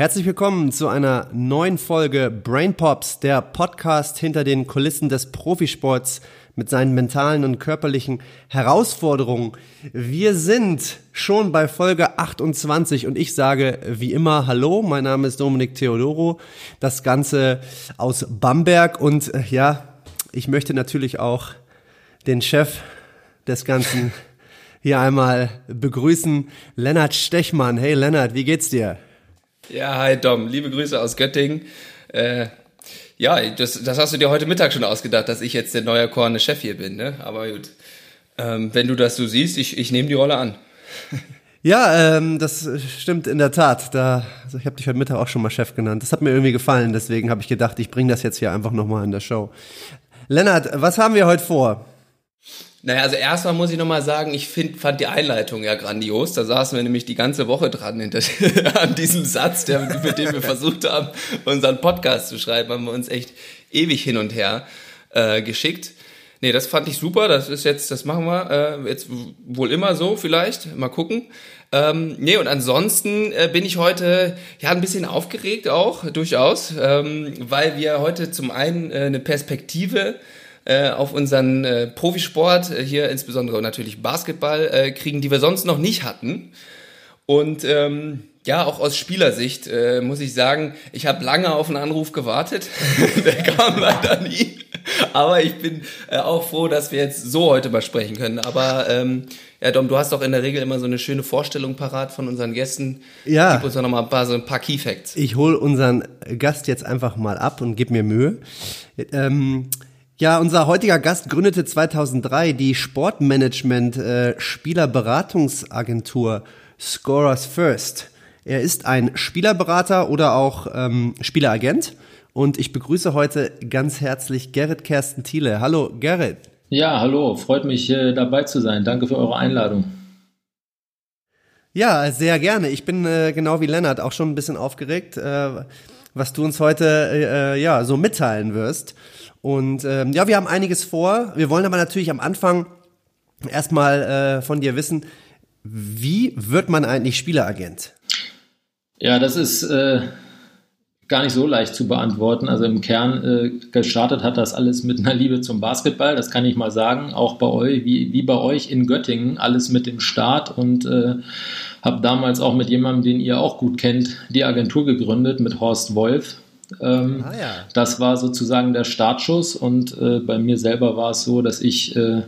Herzlich willkommen zu einer neuen Folge Brain Pops, der Podcast hinter den Kulissen des Profisports mit seinen mentalen und körperlichen Herausforderungen. Wir sind schon bei Folge 28 und ich sage wie immer Hallo, mein Name ist Dominik Theodoro, das Ganze aus Bamberg und äh, ja, ich möchte natürlich auch den Chef des Ganzen hier einmal begrüßen, Lennart Stechmann. Hey Lennart, wie geht's dir? Ja, hi Dom, liebe Grüße aus Göttingen. Äh, ja, das, das hast du dir heute Mittag schon ausgedacht, dass ich jetzt der neue Korne Chef hier bin, ne? Aber gut, ähm, wenn du das so siehst, ich, ich nehme die Rolle an. Ja, ähm, das stimmt in der Tat. Da, also ich habe dich heute Mittag auch schon mal Chef genannt. Das hat mir irgendwie gefallen, deswegen habe ich gedacht, ich bringe das jetzt hier einfach nochmal in der Show. Lennart, was haben wir heute vor? Naja, also erstmal muss ich nochmal sagen, ich find, fand die Einleitung ja grandios. Da saßen wir nämlich die ganze Woche dran hinter, an diesem Satz, der, mit dem wir versucht haben, unseren Podcast zu schreiben, haben wir uns echt ewig hin und her äh, geschickt. Nee, das fand ich super. Das ist jetzt, das machen wir äh, jetzt wohl immer so vielleicht. Mal gucken. Ähm, nee, und ansonsten äh, bin ich heute ja ein bisschen aufgeregt auch, durchaus, ähm, weil wir heute zum einen äh, eine Perspektive äh, auf unseren äh, Profisport, äh, hier insbesondere natürlich Basketball, äh, kriegen, die wir sonst noch nicht hatten. Und ähm, ja, auch aus Spielersicht äh, muss ich sagen, ich habe lange auf einen Anruf gewartet. Der kam leider nie. Aber ich bin äh, auch froh, dass wir jetzt so heute mal sprechen können. Aber ähm, ja, Dom, du hast doch in der Regel immer so eine schöne Vorstellung parat von unseren Gästen. Ja. Gib uns doch noch mal ein paar, so ein paar Key Facts. Ich hole unseren Gast jetzt einfach mal ab und gib mir Mühe. Ähm, ja, unser heutiger Gast gründete 2003 die Sportmanagement-Spielerberatungsagentur äh, Scorers First. Er ist ein Spielerberater oder auch ähm, Spieleragent. Und ich begrüße heute ganz herzlich Gerrit Kersten Thiele. Hallo, Gerrit. Ja, hallo. Freut mich, äh, dabei zu sein. Danke für eure Einladung. Ja, sehr gerne. Ich bin äh, genau wie Lennart auch schon ein bisschen aufgeregt, äh, was du uns heute äh, ja so mitteilen wirst. Und ähm, ja, wir haben einiges vor. Wir wollen aber natürlich am Anfang erstmal äh, von dir wissen, wie wird man eigentlich Spieleragent? Ja, das ist äh, gar nicht so leicht zu beantworten. Also im Kern äh, gestartet hat das alles mit einer Liebe zum Basketball, das kann ich mal sagen. Auch bei euch, wie, wie bei euch in Göttingen, alles mit dem Start und äh, habe damals auch mit jemandem, den ihr auch gut kennt, die Agentur gegründet mit Horst Wolf. Ähm, ah, ja. Das war sozusagen der Startschuss und äh, bei mir selber war es so, dass ich äh,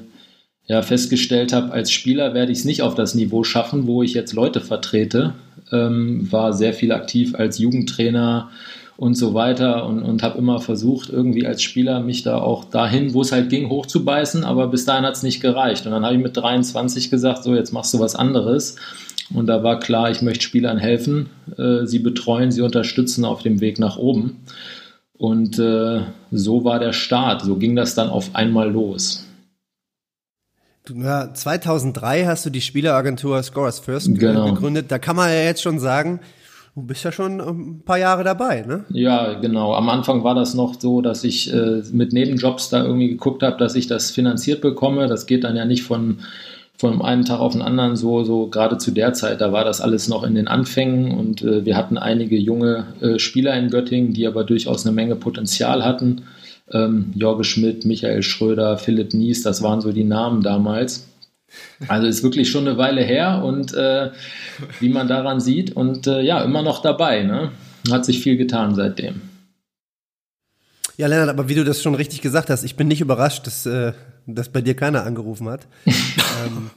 ja, festgestellt habe, als Spieler werde ich es nicht auf das Niveau schaffen, wo ich jetzt Leute vertrete. Ähm, war sehr viel aktiv als Jugendtrainer und so weiter und, und habe immer versucht, irgendwie als Spieler mich da auch dahin, wo es halt ging, hochzubeißen, aber bis dahin hat es nicht gereicht. Und dann habe ich mit 23 gesagt, so jetzt machst du was anderes und da war klar, ich möchte Spielern helfen, äh, sie betreuen, sie unterstützen auf dem Weg nach oben. Und äh, so war der Start, so ging das dann auf einmal los. Ja, 2003 hast du die Spieleragentur Scorers First genau. gegründet. Da kann man ja jetzt schon sagen, du bist ja schon ein paar Jahre dabei, ne? Ja, genau. Am Anfang war das noch so, dass ich äh, mit Nebenjobs da irgendwie geguckt habe, dass ich das finanziert bekomme. Das geht dann ja nicht von von einem Tag auf den anderen so, so gerade zu der Zeit, da war das alles noch in den Anfängen und äh, wir hatten einige junge äh, Spieler in Göttingen, die aber durchaus eine Menge Potenzial hatten. Ähm, Jorge Schmidt, Michael Schröder, Philipp Nies, das waren so die Namen damals. Also ist wirklich schon eine Weile her und äh, wie man daran sieht und äh, ja, immer noch dabei. Ne? Hat sich viel getan seitdem. Ja, Lennart, aber wie du das schon richtig gesagt hast, ich bin nicht überrascht, dass, äh, dass bei dir keiner angerufen hat. ähm.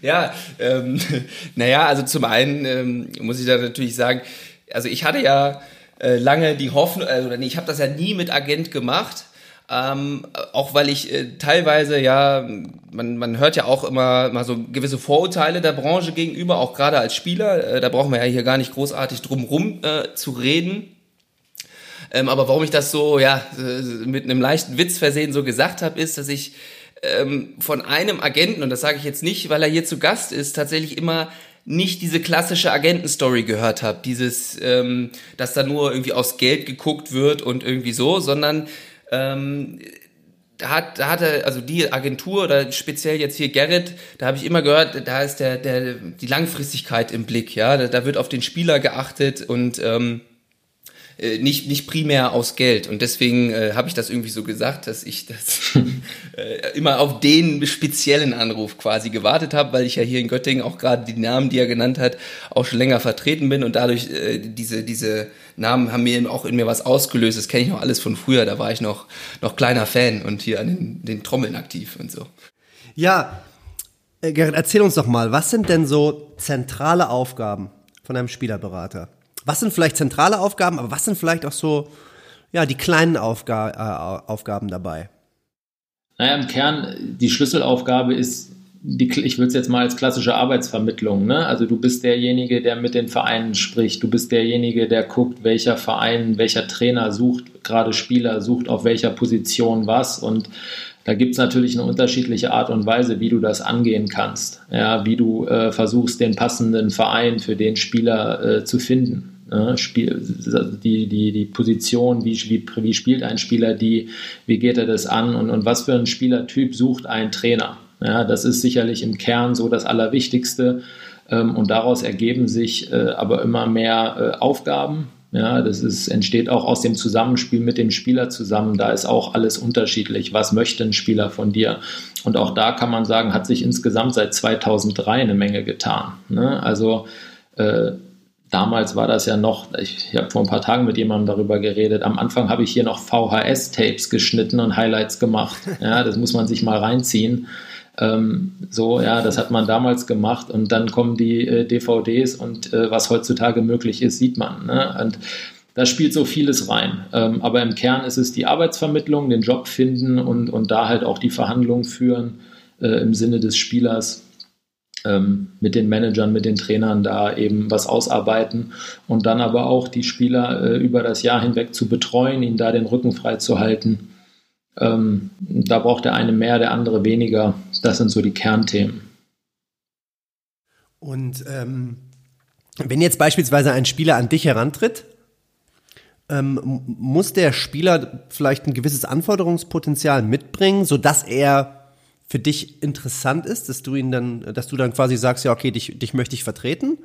ja, ähm, naja, also zum einen ähm, muss ich da natürlich sagen, also ich hatte ja äh, lange die Hoffnung, also ich habe das ja nie mit Agent gemacht. Ähm, auch weil ich äh, teilweise ja, man, man hört ja auch immer mal so gewisse Vorurteile der Branche gegenüber, auch gerade als Spieler. Äh, da brauchen wir ja hier gar nicht großartig drum rum äh, zu reden. Ähm, aber warum ich das so ja äh, mit einem leichten Witz versehen so gesagt habe, ist, dass ich ähm, von einem Agenten und das sage ich jetzt nicht, weil er hier zu Gast ist, tatsächlich immer nicht diese klassische Agentenstory gehört habe, dieses, ähm, dass da nur irgendwie aufs Geld geguckt wird und irgendwie so, sondern ähm, da hat, da hatte, also die Agentur oder speziell jetzt hier Gerrit, da habe ich immer gehört, da ist der, der, die Langfristigkeit im Blick, ja, da, da wird auf den Spieler geachtet und ähm, äh, nicht, nicht primär aus Geld. Und deswegen äh, habe ich das irgendwie so gesagt, dass ich das äh, immer auf den speziellen Anruf quasi gewartet habe, weil ich ja hier in Göttingen auch gerade die Namen, die er genannt hat, auch schon länger vertreten bin und dadurch äh, diese, diese Namen haben mir auch in mir was ausgelöst. Das kenne ich noch alles von früher, da war ich noch, noch kleiner Fan und hier an den, den Trommeln aktiv und so. Ja, äh, Gerrit, erzähl uns doch mal, was sind denn so zentrale Aufgaben von einem Spielerberater? Was sind vielleicht zentrale Aufgaben, aber was sind vielleicht auch so, ja, die kleinen Aufga äh, Aufgaben dabei? Naja, im Kern, die Schlüsselaufgabe ist, die, ich würde es jetzt mal als klassische Arbeitsvermittlung, ne? Also du bist derjenige, der mit den Vereinen spricht, du bist derjenige, der guckt, welcher Verein, welcher Trainer sucht gerade Spieler, sucht auf welcher Position was und da gibt es natürlich eine unterschiedliche Art und Weise, wie du das angehen kannst. Ja, wie du äh, versuchst, den passenden Verein für den Spieler äh, zu finden. Ne? Die, die, die Position, wie, wie, wie spielt ein Spieler die, wie geht er das an und, und was für ein Spielertyp sucht ein Trainer. Ja, das ist sicherlich im Kern so das Allerwichtigste. Ähm, und daraus ergeben sich äh, aber immer mehr äh, Aufgaben. Ja, das ist, entsteht auch aus dem Zusammenspiel mit dem Spieler zusammen. Da ist auch alles unterschiedlich. Was möchte ein Spieler von dir? Und auch da kann man sagen, hat sich insgesamt seit 2003 eine Menge getan. Ne? Also äh, damals war das ja noch, ich, ich habe vor ein paar Tagen mit jemandem darüber geredet, am Anfang habe ich hier noch VHS-Tapes geschnitten und Highlights gemacht. Ja, das muss man sich mal reinziehen. Ähm, so, ja, das hat man damals gemacht und dann kommen die äh, DVDs und äh, was heutzutage möglich ist, sieht man. Ne? Und da spielt so vieles rein. Ähm, aber im Kern ist es die Arbeitsvermittlung, den Job finden und, und da halt auch die Verhandlungen führen äh, im Sinne des Spielers ähm, mit den Managern, mit den Trainern da eben was ausarbeiten und dann aber auch die Spieler äh, über das Jahr hinweg zu betreuen, ihnen da den Rücken frei zu halten. Ähm, da braucht der eine mehr, der andere weniger. Das sind so die Kernthemen. Und ähm, wenn jetzt beispielsweise ein Spieler an dich herantritt, ähm, muss der Spieler vielleicht ein gewisses Anforderungspotenzial mitbringen, sodass er für dich interessant ist, dass du ihn dann, dass du dann quasi sagst, ja, okay, dich, dich möchte ich vertreten?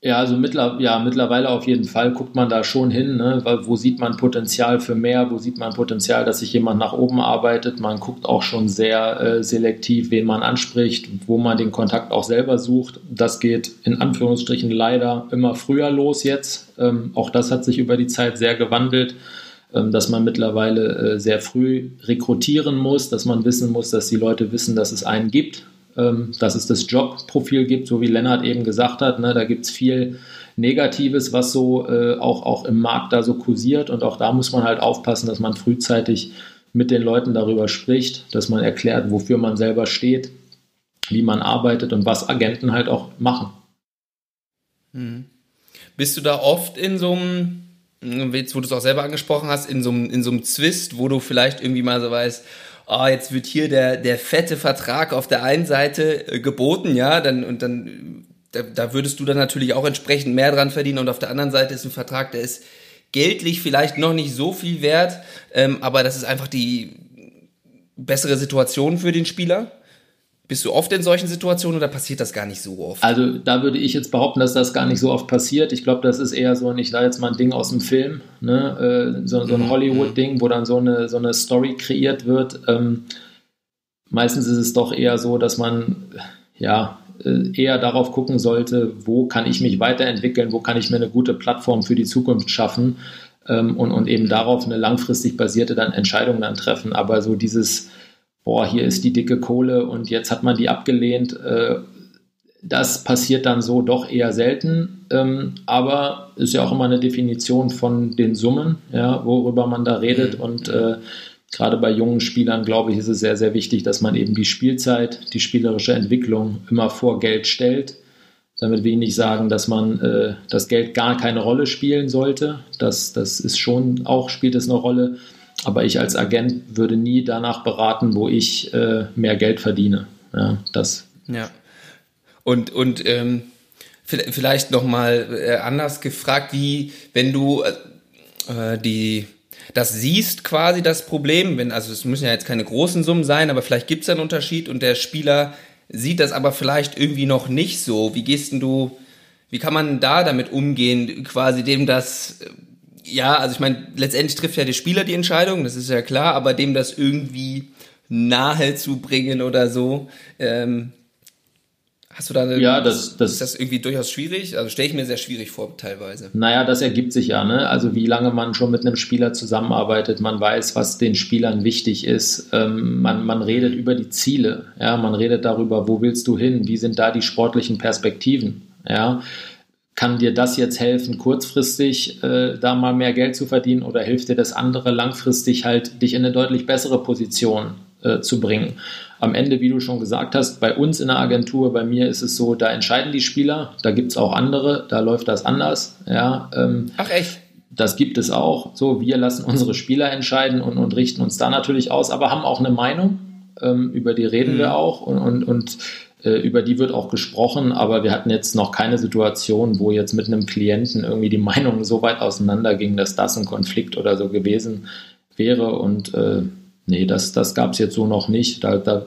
Ja, also mittler, ja, mittlerweile auf jeden Fall guckt man da schon hin, ne? Weil, wo sieht man Potenzial für mehr, wo sieht man Potenzial, dass sich jemand nach oben arbeitet. Man guckt auch schon sehr äh, selektiv, wen man anspricht, wo man den Kontakt auch selber sucht. Das geht in Anführungsstrichen leider immer früher los jetzt. Ähm, auch das hat sich über die Zeit sehr gewandelt. Ähm, dass man mittlerweile äh, sehr früh rekrutieren muss, dass man wissen muss, dass die Leute wissen, dass es einen gibt, ähm, dass es das Jobprofil gibt, so wie Lennart eben gesagt hat. Ne, da gibt es viel Negatives, was so äh, auch, auch im Markt da so kursiert. Und auch da muss man halt aufpassen, dass man frühzeitig mit den Leuten darüber spricht, dass man erklärt, wofür man selber steht, wie man arbeitet und was Agenten halt auch machen. Mhm. Bist du da oft in so einem jetzt wo du es auch selber angesprochen hast, in so, einem, in so einem Zwist, wo du vielleicht irgendwie mal so weißt, oh, jetzt wird hier der, der fette Vertrag auf der einen Seite äh, geboten, ja, dann, und dann, da, da würdest du dann natürlich auch entsprechend mehr dran verdienen und auf der anderen Seite ist ein Vertrag, der ist geldlich vielleicht noch nicht so viel wert, ähm, aber das ist einfach die bessere Situation für den Spieler. Bist du oft in solchen Situationen oder passiert das gar nicht so oft? Also da würde ich jetzt behaupten, dass das gar nicht so oft passiert. Ich glaube, das ist eher so, ich sage jetzt mal ein Ding aus dem Film, ne? äh, so, so, ein mhm. Hollywood-Ding, wo dann so eine, so eine Story kreiert wird. Ähm, meistens ist es doch eher so, dass man ja äh, eher darauf gucken sollte, wo kann ich mich weiterentwickeln, wo kann ich mir eine gute Plattform für die Zukunft schaffen ähm, und, und eben darauf eine langfristig basierte dann Entscheidung dann treffen. Aber so dieses boah, hier ist die dicke Kohle und jetzt hat man die abgelehnt. Äh, das passiert dann so doch eher selten, ähm, aber ist ja auch immer eine Definition von den Summen, ja, worüber man da redet. Und äh, gerade bei jungen Spielern, glaube ich, ist es sehr, sehr wichtig, dass man eben die Spielzeit, die spielerische Entwicklung immer vor Geld stellt. Damit will ich nicht sagen, dass man äh, das Geld gar keine Rolle spielen sollte. Das, das ist schon auch, spielt es eine Rolle. Aber ich als Agent würde nie danach beraten, wo ich äh, mehr Geld verdiene. Ja, das. Ja. Und, und ähm, vielleicht nochmal äh, anders gefragt, wie, wenn du äh, die, das siehst quasi das Problem, wenn, also es müssen ja jetzt keine großen Summen sein, aber vielleicht gibt es einen Unterschied und der Spieler sieht das aber vielleicht irgendwie noch nicht so. Wie gehst denn du, wie kann man da damit umgehen, quasi dem das, ja, also ich meine, letztendlich trifft ja der Spieler die Entscheidung, das ist ja klar, aber dem das irgendwie nahe zu bringen oder so, ähm, Hast du da eine, ja, das, das, ist das irgendwie durchaus schwierig? Also stelle ich mir sehr schwierig vor, teilweise. Naja, das ergibt sich ja, ne? Also wie lange man schon mit einem Spieler zusammenarbeitet, man weiß, was den Spielern wichtig ist, ähm, man, man redet über die Ziele, ja, man redet darüber, wo willst du hin, wie sind da die sportlichen Perspektiven, ja. Kann dir das jetzt helfen, kurzfristig äh, da mal mehr Geld zu verdienen oder hilft dir das andere langfristig halt, dich in eine deutlich bessere Position äh, zu bringen? am Ende, wie du schon gesagt hast, bei uns in der Agentur, bei mir ist es so, da entscheiden die Spieler, da gibt es auch andere, da läuft das anders. Ja, ähm, Ach echt? Das gibt es auch. So, wir lassen unsere Spieler entscheiden und, und richten uns da natürlich aus, aber haben auch eine Meinung, ähm, über die reden mhm. wir auch und, und, und über die wird auch gesprochen, aber wir hatten jetzt noch keine Situation, wo jetzt mit einem Klienten irgendwie die Meinungen so weit auseinandergingen, dass das ein Konflikt oder so gewesen wäre und äh, Nee, das, das gab es jetzt so noch nicht. Da, da,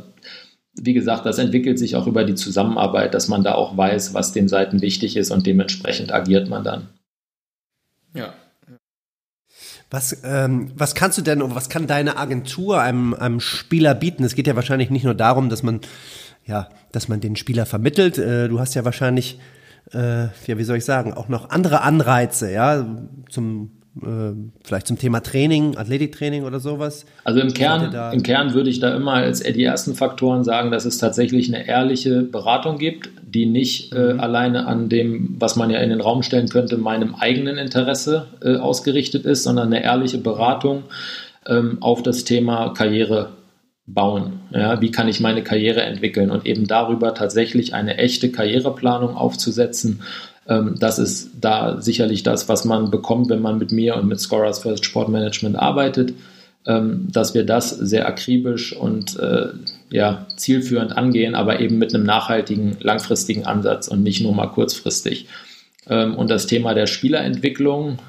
wie gesagt, das entwickelt sich auch über die Zusammenarbeit, dass man da auch weiß, was den Seiten wichtig ist und dementsprechend agiert man dann. Ja. Was, ähm, was kannst du denn, was kann deine Agentur einem, einem Spieler bieten? Es geht ja wahrscheinlich nicht nur darum, dass man, ja, dass man den Spieler vermittelt. Äh, du hast ja wahrscheinlich, äh, ja, wie soll ich sagen, auch noch andere Anreize, ja, zum äh, vielleicht zum Thema Training, Athletiktraining oder sowas? Also im Kern, im Kern würde ich da immer als die ersten Faktoren sagen, dass es tatsächlich eine ehrliche Beratung gibt, die nicht äh, mhm. alleine an dem, was man ja in den Raum stellen könnte, meinem eigenen Interesse äh, ausgerichtet ist, sondern eine ehrliche Beratung ähm, auf das Thema Karriere bauen. Ja, wie kann ich meine Karriere entwickeln und eben darüber tatsächlich eine echte Karriereplanung aufzusetzen ähm, das ist da sicherlich das, was man bekommt, wenn man mit mir und mit Scorers First Sport Management arbeitet, ähm, dass wir das sehr akribisch und äh, ja, zielführend angehen, aber eben mit einem nachhaltigen, langfristigen Ansatz und nicht nur mal kurzfristig. Ähm, und das Thema der Spielerentwicklung,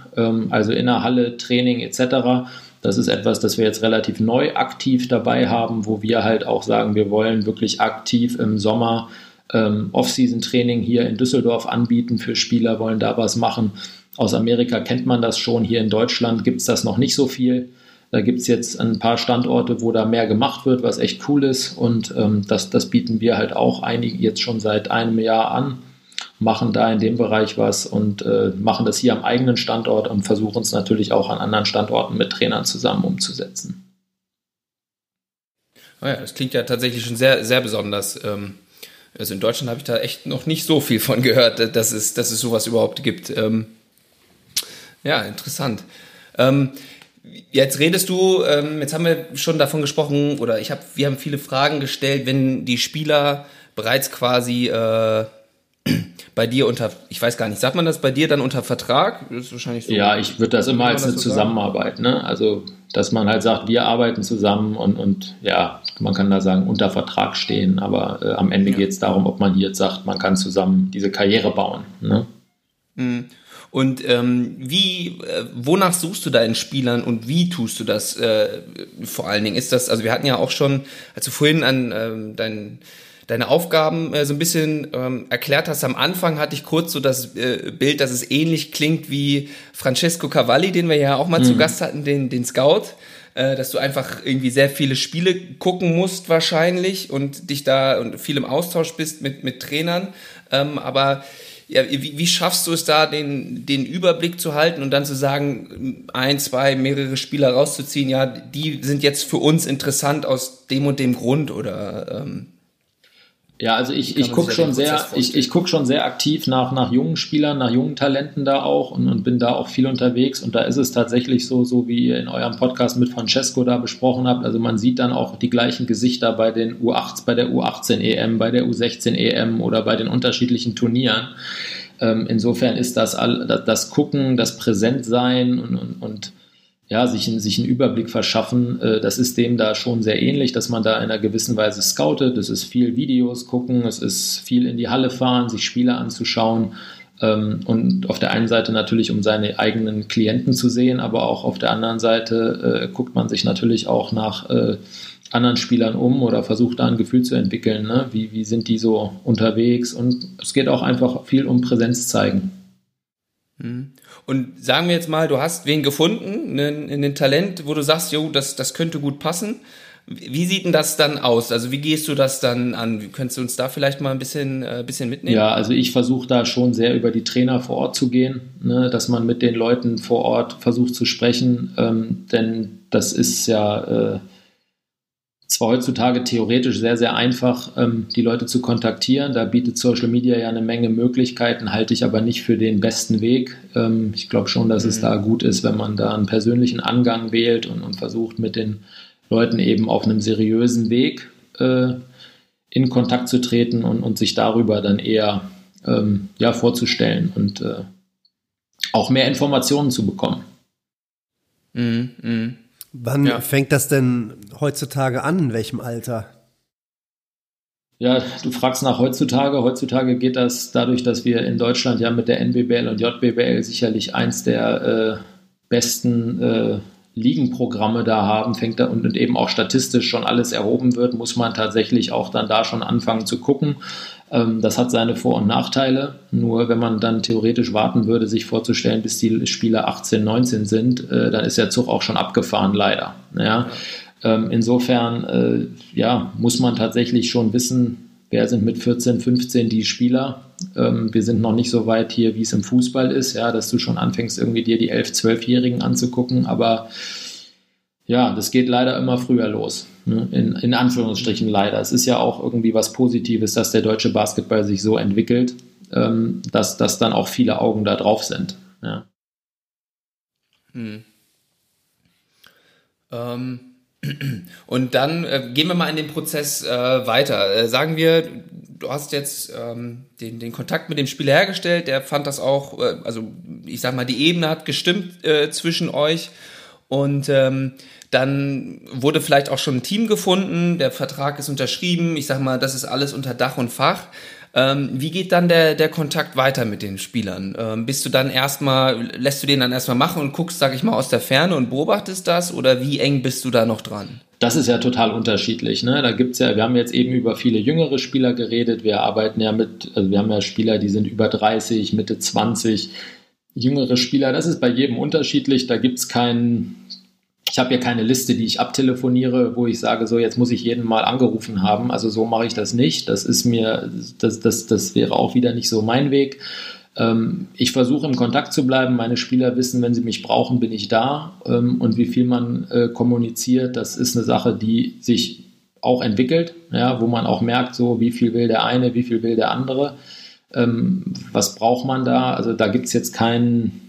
also in der Halle, Training etc., das ist etwas, das wir jetzt relativ neu aktiv dabei haben, wo wir halt auch sagen, wir wollen wirklich aktiv im Sommer ähm, Off-Season-Training hier in Düsseldorf anbieten für Spieler, wollen da was machen. Aus Amerika kennt man das schon, hier in Deutschland gibt es das noch nicht so viel. Da gibt es jetzt ein paar Standorte, wo da mehr gemacht wird, was echt cool ist. Und ähm, das, das bieten wir halt auch einige jetzt schon seit einem Jahr an, machen da in dem Bereich was und äh, machen das hier am eigenen Standort und versuchen es natürlich auch an anderen Standorten mit Trainern zusammen umzusetzen. Oh ja, das klingt ja tatsächlich schon sehr, sehr besonders. Ähm also in Deutschland habe ich da echt noch nicht so viel von gehört, dass es, dass es sowas überhaupt gibt. Ähm, ja, interessant. Ähm, jetzt redest du, jetzt haben wir schon davon gesprochen, oder ich habe, wir haben viele Fragen gestellt, wenn die Spieler bereits quasi äh, bei dir unter, ich weiß gar nicht, sagt man das bei dir dann unter Vertrag? Das ist wahrscheinlich so. Ja, ich würde das immer als eine so Zusammenarbeit, ne? Also, dass man halt sagt, wir arbeiten zusammen und, und ja, man kann da sagen, unter Vertrag stehen, aber äh, am Ende ja. geht es darum, ob man hier jetzt sagt, man kann zusammen diese Karriere bauen. Ne? Mhm. Und ähm, wie, äh, wonach suchst du deinen Spielern und wie tust du das äh, vor allen Dingen? Ist das, also wir hatten ja auch schon, als du vorhin an ähm, dein, deine Aufgaben äh, so ein bisschen ähm, erklärt hast, am Anfang hatte ich kurz so das äh, Bild, dass es ähnlich klingt wie Francesco Cavalli, den wir ja auch mal mhm. zu Gast hatten, den, den Scout äh, dass du einfach irgendwie sehr viele Spiele gucken musst wahrscheinlich und dich da und viel im Austausch bist mit, mit Trainern. Ähm, aber ja, wie, wie schaffst du es da, den, den Überblick zu halten und dann zu sagen, ein, zwei, mehrere Spieler rauszuziehen, ja, die sind jetzt für uns interessant aus dem und dem Grund oder ähm, ja, also ich, ich gucke schon sehr, ich, ich guck schon sehr aktiv nach, nach jungen Spielern, nach jungen Talenten da auch und, und bin da auch viel unterwegs. Und da ist es tatsächlich so, so wie ihr in eurem Podcast mit Francesco da besprochen habt. Also man sieht dann auch die gleichen Gesichter bei den U8, bei der U18 EM, bei der U16 EM oder bei den unterschiedlichen Turnieren. Ähm, insofern ist das all, das, das Gucken, das Präsentsein und, und, und ja, sich, sich einen Überblick verschaffen. Äh, das ist dem da schon sehr ähnlich, dass man da in einer gewissen Weise scoutet. Es ist viel Videos gucken, es ist viel in die Halle fahren, sich Spiele anzuschauen. Ähm, und auf der einen Seite natürlich, um seine eigenen Klienten zu sehen, aber auch auf der anderen Seite äh, guckt man sich natürlich auch nach äh, anderen Spielern um oder versucht da ein Gefühl zu entwickeln. Ne? Wie, wie sind die so unterwegs? Und es geht auch einfach viel um Präsenz zeigen. Mhm. Und sagen wir jetzt mal, du hast wen gefunden, in den Talent, wo du sagst, jo, das, das könnte gut passen. Wie sieht denn das dann aus? Also wie gehst du das dann an? Könntest du uns da vielleicht mal ein bisschen, äh, bisschen mitnehmen? Ja, also ich versuche da schon sehr über die Trainer vor Ort zu gehen, ne, dass man mit den Leuten vor Ort versucht zu sprechen, ähm, denn das ist ja äh, zwar heutzutage theoretisch sehr, sehr einfach, ähm, die Leute zu kontaktieren. Da bietet Social Media ja eine Menge Möglichkeiten, halte ich aber nicht für den besten Weg. Ähm, ich glaube schon, dass mhm. es da gut ist, wenn man da einen persönlichen Angang wählt und, und versucht, mit den Leuten eben auf einem seriösen Weg äh, in Kontakt zu treten und, und sich darüber dann eher ähm, ja, vorzustellen und äh, auch mehr Informationen zu bekommen. Mhm, mh. Wann ja. fängt das denn heutzutage an? In welchem Alter? Ja, du fragst nach heutzutage. Heutzutage geht das dadurch, dass wir in Deutschland ja mit der NBBL und JBBL sicherlich eins der äh, besten äh, Ligenprogramme da haben, fängt da und eben auch statistisch schon alles erhoben wird, muss man tatsächlich auch dann da schon anfangen zu gucken. Ähm, das hat seine Vor- und Nachteile. Nur wenn man dann theoretisch warten würde, sich vorzustellen, bis die Spieler 18, 19 sind, äh, dann ist der Zug auch schon abgefahren, leider. Ja. Ähm, insofern äh, ja, muss man tatsächlich schon wissen, wer sind mit 14, 15 die Spieler. Ähm, wir sind noch nicht so weit hier, wie es im Fußball ist, ja, dass du schon anfängst, irgendwie dir die 11, 12-Jährigen anzugucken, aber ja, das geht leider immer früher los. Ne? In, in Anführungsstrichen leider. Es ist ja auch irgendwie was Positives, dass der deutsche Basketball sich so entwickelt, ähm, dass, dass dann auch viele Augen da drauf sind. Ja. Hm. Ähm, und dann äh, gehen wir mal in den Prozess äh, weiter. Äh, sagen wir, du hast jetzt ähm, den, den Kontakt mit dem Spieler hergestellt, der fand das auch, äh, also ich sag mal, die Ebene hat gestimmt äh, zwischen euch und ähm, dann wurde vielleicht auch schon ein Team gefunden, der Vertrag ist unterschrieben, ich sag mal, das ist alles unter Dach und Fach. Ähm, wie geht dann der, der Kontakt weiter mit den Spielern? Ähm, bist du dann erstmal, lässt du den dann erstmal machen und guckst, sag ich mal, aus der Ferne und beobachtest das oder wie eng bist du da noch dran? Das ist ja total unterschiedlich. Ne? Da gibt's ja, wir haben jetzt eben über viele jüngere Spieler geredet. Wir arbeiten ja mit, also wir haben ja Spieler, die sind über 30, Mitte 20, jüngere Spieler. Das ist bei jedem unterschiedlich. Da gibt's keinen ich habe ja keine Liste, die ich abtelefoniere, wo ich sage, so jetzt muss ich jeden mal angerufen haben. Also so mache ich das nicht. Das ist mir, das, das, das wäre auch wieder nicht so mein Weg. Ähm, ich versuche im Kontakt zu bleiben. Meine Spieler wissen, wenn sie mich brauchen, bin ich da. Ähm, und wie viel man äh, kommuniziert, das ist eine Sache, die sich auch entwickelt, ja, wo man auch merkt, so wie viel will der eine, wie viel will der andere. Ähm, was braucht man da? Also da gibt es jetzt keinen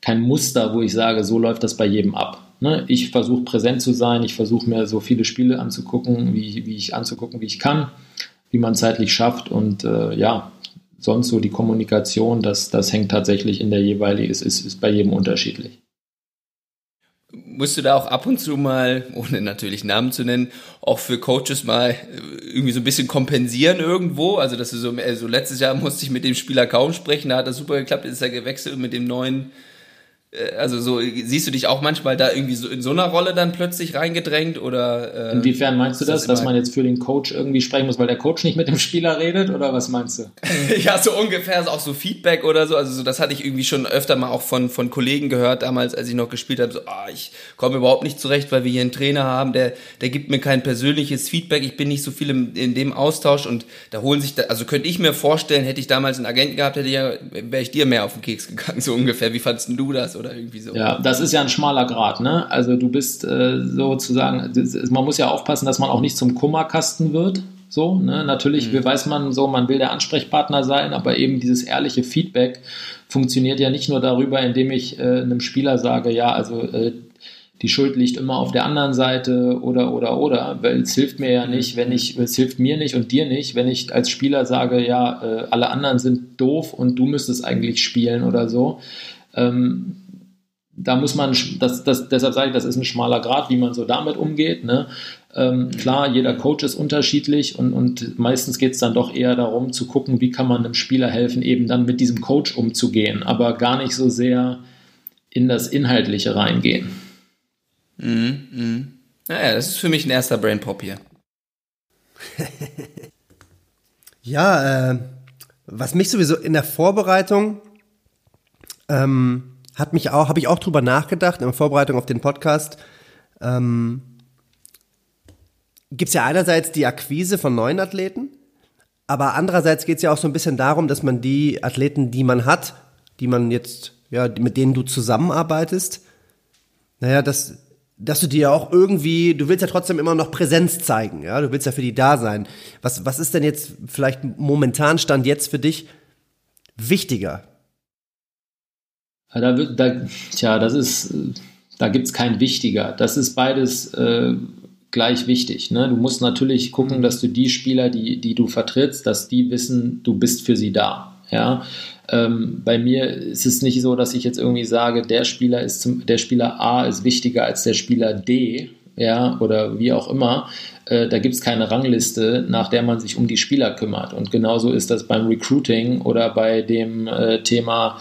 kein Muster, wo ich sage, so läuft das bei jedem ab. Ne? Ich versuche präsent zu sein, ich versuche mir so viele Spiele anzugucken, wie, wie ich anzugucken, wie ich kann, wie man zeitlich schafft und äh, ja, sonst so die Kommunikation, das, das hängt tatsächlich in der jeweiligen, ist, ist, ist bei jedem unterschiedlich. Musst du da auch ab und zu mal, ohne natürlich Namen zu nennen, auch für Coaches mal irgendwie so ein bisschen kompensieren irgendwo? Also, dass du so, also letztes Jahr musste ich mit dem Spieler kaum sprechen, da hat das super geklappt, ist er gewechselt mit dem neuen äh, also so siehst du dich auch manchmal da irgendwie so in so einer Rolle dann plötzlich reingedrängt oder äh, inwiefern meinst du das, das dass man jetzt für den Coach irgendwie sprechen muss, weil der Coach nicht mit dem Spieler redet oder was meinst du? ja, so ungefähr auch so Feedback oder so, also so das hatte ich irgendwie schon öfter mal auch von von Kollegen gehört damals, als ich noch gespielt habe, so ah, ich komme überhaupt nicht zurecht, weil wir hier einen Trainer haben, der der gibt mir kein persönliches Feedback, ich bin nicht so viel im, in dem Austausch und da holen sich da, also könnte ich mir vorstellen, hätte ich damals einen Agenten gehabt, hätte ja wäre ich dir mehr auf den Keks gegangen so ungefähr. Wie fandest du das? Oder irgendwie so. Ja, das ist ja ein schmaler Grad, ne? Also du bist äh, sozusagen, man muss ja aufpassen, dass man auch nicht zum Kummerkasten wird. So, ne? Natürlich mhm. weiß man so, man will der Ansprechpartner sein, aber eben dieses ehrliche Feedback funktioniert ja nicht nur darüber, indem ich äh, einem Spieler sage, ja, also äh, die Schuld liegt immer auf der anderen Seite oder oder oder, weil es hilft mir ja nicht, wenn ich, es hilft mir nicht und dir nicht, wenn ich als Spieler sage, ja, äh, alle anderen sind doof und du müsstest eigentlich spielen oder so. Ähm, da muss man, das, das, deshalb sage ich, das ist ein schmaler Grad, wie man so damit umgeht. Ne? Ähm, klar, jeder Coach ist unterschiedlich und, und meistens geht es dann doch eher darum zu gucken, wie kann man einem Spieler helfen, eben dann mit diesem Coach umzugehen, aber gar nicht so sehr in das Inhaltliche reingehen. Mhm, mh. Naja, das ist für mich ein erster Brain Pop hier. ja, äh, was mich sowieso in der Vorbereitung ähm, hat mich auch, habe ich auch drüber nachgedacht in Vorbereitung auf den Podcast. Ähm, gibt es ja einerseits die Akquise von neuen Athleten, aber andererseits geht es ja auch so ein bisschen darum, dass man die Athleten, die man hat, die man jetzt, ja, mit denen du zusammenarbeitest, naja, dass, dass du dir ja auch irgendwie, du willst ja trotzdem immer noch Präsenz zeigen, ja, du willst ja für die da sein. Was, was ist denn jetzt vielleicht momentan Stand jetzt für dich wichtiger? Da, da, tja, das ist, da gibt es kein wichtiger. Das ist beides äh, gleich wichtig. Ne? Du musst natürlich gucken, mhm. dass du die Spieler, die, die du vertrittst, dass die wissen, du bist für sie da. Ja? Ähm, bei mir ist es nicht so, dass ich jetzt irgendwie sage, der Spieler ist zum, der Spieler A ist wichtiger als der Spieler D, ja, oder wie auch immer. Äh, da gibt es keine Rangliste, nach der man sich um die Spieler kümmert. Und genauso ist das beim Recruiting oder bei dem äh, Thema,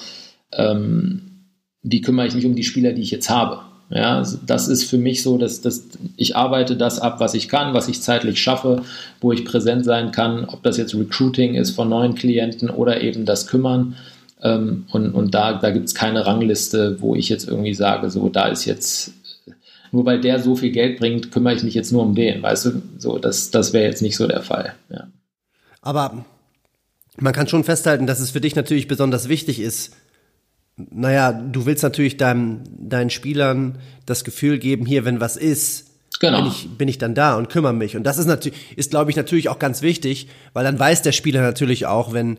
ähm, wie kümmere ich mich um die Spieler, die ich jetzt habe. Ja, das ist für mich so, dass, dass ich arbeite das ab, was ich kann, was ich zeitlich schaffe, wo ich präsent sein kann, ob das jetzt Recruiting ist von neuen Klienten oder eben das Kümmern. Ähm, und, und da, da gibt es keine Rangliste, wo ich jetzt irgendwie sage, so da ist jetzt, nur weil der so viel Geld bringt, kümmere ich mich jetzt nur um den. Weißt du, so, das, das wäre jetzt nicht so der Fall. Ja. Aber man kann schon festhalten, dass es für dich natürlich besonders wichtig ist, naja, du willst natürlich deinem, deinen Spielern das Gefühl geben, hier, wenn was ist, genau. bin, ich, bin ich dann da und kümmere mich. Und das ist natürlich, ist, glaube ich, natürlich auch ganz wichtig, weil dann weiß der Spieler natürlich auch, wenn,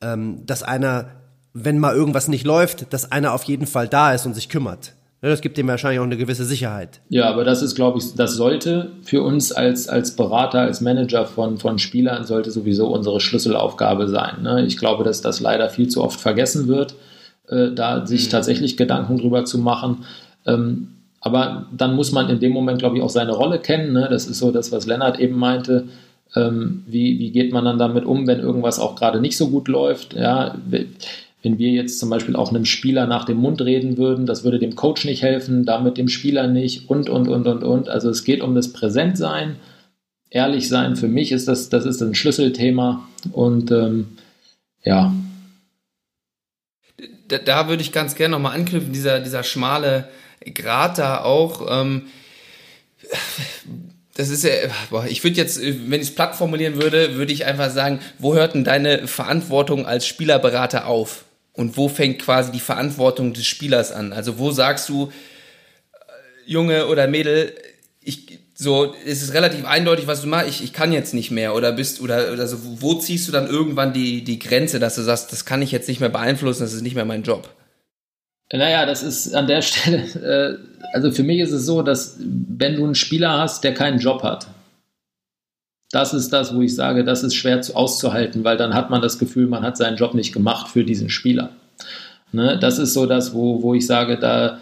ähm, dass einer, wenn mal irgendwas nicht läuft, dass einer auf jeden Fall da ist und sich kümmert. Das gibt dem wahrscheinlich auch eine gewisse Sicherheit. Ja, aber das ist, glaube ich, das sollte für uns als, als Berater, als Manager von, von Spielern, sollte sowieso unsere Schlüsselaufgabe sein. Ne? Ich glaube, dass das leider viel zu oft vergessen wird äh, da sich mhm. tatsächlich Gedanken drüber zu machen. Ähm, aber dann muss man in dem Moment, glaube ich, auch seine Rolle kennen. Ne? Das ist so das, was Lennart eben meinte. Ähm, wie, wie geht man dann damit um, wenn irgendwas auch gerade nicht so gut läuft? Ja, wenn wir jetzt zum Beispiel auch einem Spieler nach dem Mund reden würden, das würde dem Coach nicht helfen, damit dem Spieler nicht und, und, und, und, und. Also es geht um das Präsentsein, ehrlich sein. Für mich ist das, das ist ein Schlüsselthema und ähm, ja, da, da würde ich ganz gerne nochmal anknüpfen, dieser, dieser schmale Grat da auch. Ähm, das ist ja, boah, ich würde jetzt, wenn ich es platt formulieren würde, würde ich einfach sagen, wo hört denn deine Verantwortung als Spielerberater auf? Und wo fängt quasi die Verantwortung des Spielers an? Also wo sagst du, äh, Junge oder Mädel, ich, so, es ist relativ eindeutig, was du machst, ich, ich kann jetzt nicht mehr oder bist, oder, oder so, wo ziehst du dann irgendwann die, die Grenze, dass du sagst, das kann ich jetzt nicht mehr beeinflussen, das ist nicht mehr mein Job? Naja, das ist an der Stelle, äh, also für mich ist es so, dass wenn du einen Spieler hast, der keinen Job hat, das ist das, wo ich sage, das ist schwer zu, auszuhalten, weil dann hat man das Gefühl, man hat seinen Job nicht gemacht für diesen Spieler. Ne? Das ist so das, wo, wo ich sage, da,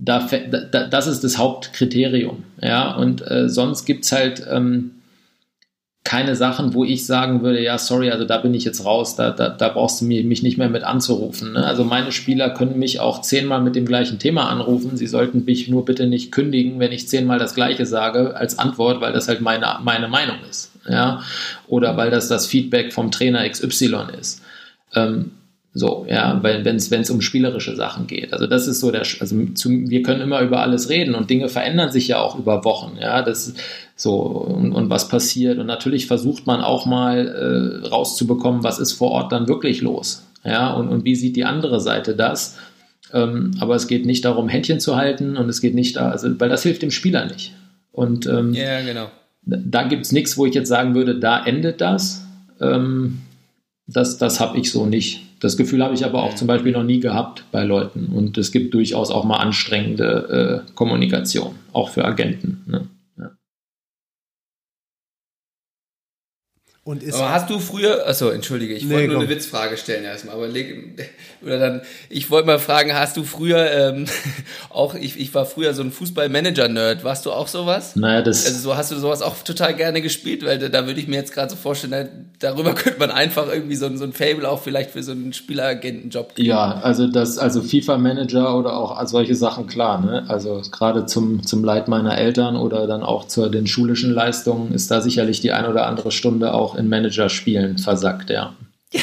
da, da, das ist das Hauptkriterium. Ja, und äh, sonst gibt es halt ähm, keine Sachen, wo ich sagen würde, ja, sorry, also da bin ich jetzt raus, da, da, da brauchst du mich, mich nicht mehr mit anzurufen. Ne? Also meine Spieler können mich auch zehnmal mit dem gleichen Thema anrufen. Sie sollten mich nur bitte nicht kündigen, wenn ich zehnmal das Gleiche sage als Antwort, weil das halt meine, meine Meinung ist. Ja? Oder weil das das Feedback vom Trainer XY ist. Ähm, so, ja, wenn es um spielerische Sachen geht. Also das ist so der, also zu, wir können immer über alles reden und Dinge verändern sich ja auch über Wochen, ja, das so und, und was passiert und natürlich versucht man auch mal äh, rauszubekommen, was ist vor Ort dann wirklich los, ja, und, und wie sieht die andere Seite das? Ähm, aber es geht nicht darum, Händchen zu halten und es geht nicht da, also weil das hilft dem Spieler nicht. Und ähm, ja, genau. Da gibt es nichts, wo ich jetzt sagen würde, da endet das. Ähm, das das habe ich so nicht. Das Gefühl habe ich aber auch zum Beispiel noch nie gehabt bei Leuten. Und es gibt durchaus auch mal anstrengende äh, Kommunikation, auch für Agenten. Ne? Ja. Und ist aber hast du früher, achso, entschuldige, ich nee, wollte nur komm. eine Witzfrage stellen erstmal, aber oder dann, ich wollte mal fragen, hast du früher ähm, auch, ich, ich war früher so ein Fußballmanager-Nerd, warst du auch sowas? Naja, das. Also so hast du sowas auch total gerne gespielt, weil da, da würde ich mir jetzt gerade so vorstellen, darüber könnte man einfach irgendwie so, so ein Fable auch vielleicht für so einen Spieleragentenjob kriegen. Ja, also das, also FIFA-Manager oder auch solche Sachen, klar, ne? Also gerade zum, zum Leid meiner Eltern oder dann auch zu den schulischen Leistungen ist da sicherlich die ein oder andere Stunde auch in Managerspielen versackt, ja.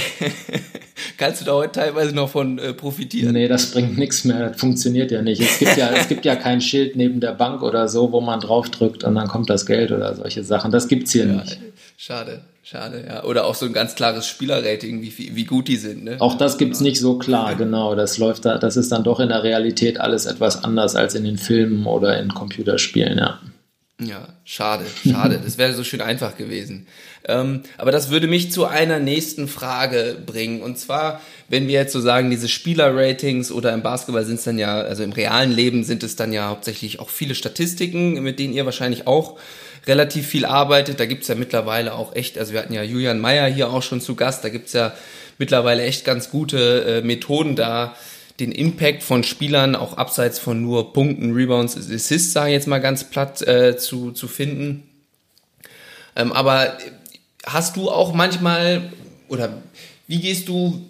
Kannst du da heute teilweise noch von äh, profitieren? Nee, das bringt nichts mehr. Das funktioniert ja nicht. Es gibt ja, es gibt ja kein Schild neben der Bank oder so, wo man draufdrückt und dann kommt das Geld oder solche Sachen. Das gibt's hier ja, nicht. Schade, schade, ja. Oder auch so ein ganz klares Spielerrating, wie, wie gut die sind. Ne? Auch das gibt's nicht so klar, genau. Das läuft da, das ist dann doch in der Realität alles etwas anders als in den Filmen oder in Computerspielen, ja. Ja, schade, schade. Das wäre so schön einfach gewesen. Ähm, aber das würde mich zu einer nächsten Frage bringen. Und zwar, wenn wir jetzt so sagen, diese Spieler-Ratings oder im Basketball sind es dann ja, also im realen Leben sind es dann ja hauptsächlich auch viele Statistiken, mit denen ihr wahrscheinlich auch relativ viel arbeitet. Da gibt's ja mittlerweile auch echt, also wir hatten ja Julian Meyer hier auch schon zu Gast, da gibt's ja mittlerweile echt ganz gute äh, Methoden da, den Impact von Spielern auch abseits von nur Punkten, Rebounds, Assists, sage ich jetzt mal ganz platt, äh, zu, zu finden. Ähm, aber hast du auch manchmal oder wie gehst du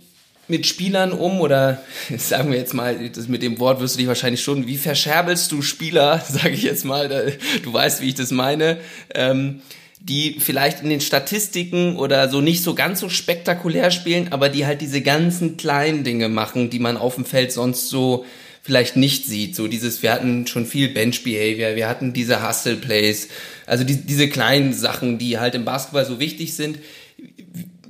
mit Spielern um oder sagen wir jetzt mal, das mit dem Wort wirst du dich wahrscheinlich schon, wie verscherbelst du Spieler, sage ich jetzt mal, du weißt, wie ich das meine, ähm, die vielleicht in den Statistiken oder so nicht so ganz so spektakulär spielen, aber die halt diese ganzen kleinen Dinge machen, die man auf dem Feld sonst so vielleicht nicht sieht. So dieses, wir hatten schon viel Bench Behavior, wir hatten diese Hustle Plays, also die, diese kleinen Sachen, die halt im Basketball so wichtig sind.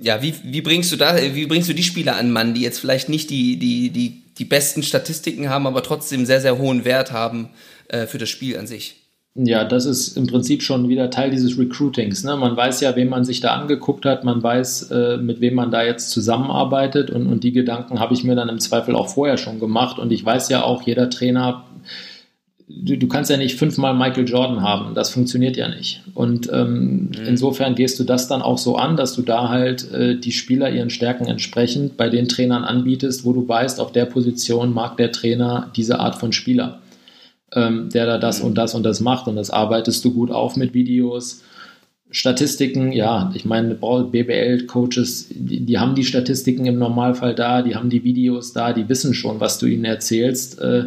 Ja, wie, wie bringst du da, wie bringst du die Spieler an Mann, die jetzt vielleicht nicht die, die, die, die besten Statistiken haben, aber trotzdem sehr, sehr hohen Wert haben äh, für das Spiel an sich? Ja, das ist im Prinzip schon wieder Teil dieses Recruitings. Ne? Man weiß ja, wem man sich da angeguckt hat, man weiß, äh, mit wem man da jetzt zusammenarbeitet und, und die Gedanken habe ich mir dann im Zweifel auch vorher schon gemacht und ich weiß ja auch, jeder Trainer, du, du kannst ja nicht fünfmal Michael Jordan haben, das funktioniert ja nicht. Und ähm, mhm. insofern gehst du das dann auch so an, dass du da halt äh, die Spieler ihren Stärken entsprechend bei den Trainern anbietest, wo du weißt, auf der Position mag der Trainer diese Art von Spieler ähm, der da das und das und das macht und das arbeitest du gut auf mit Videos. Statistiken, ja, ich meine, BBL-Coaches, die, die, haben die Statistiken im Normalfall da, die haben die Videos da, die wissen schon, was du ihnen erzählst. Äh,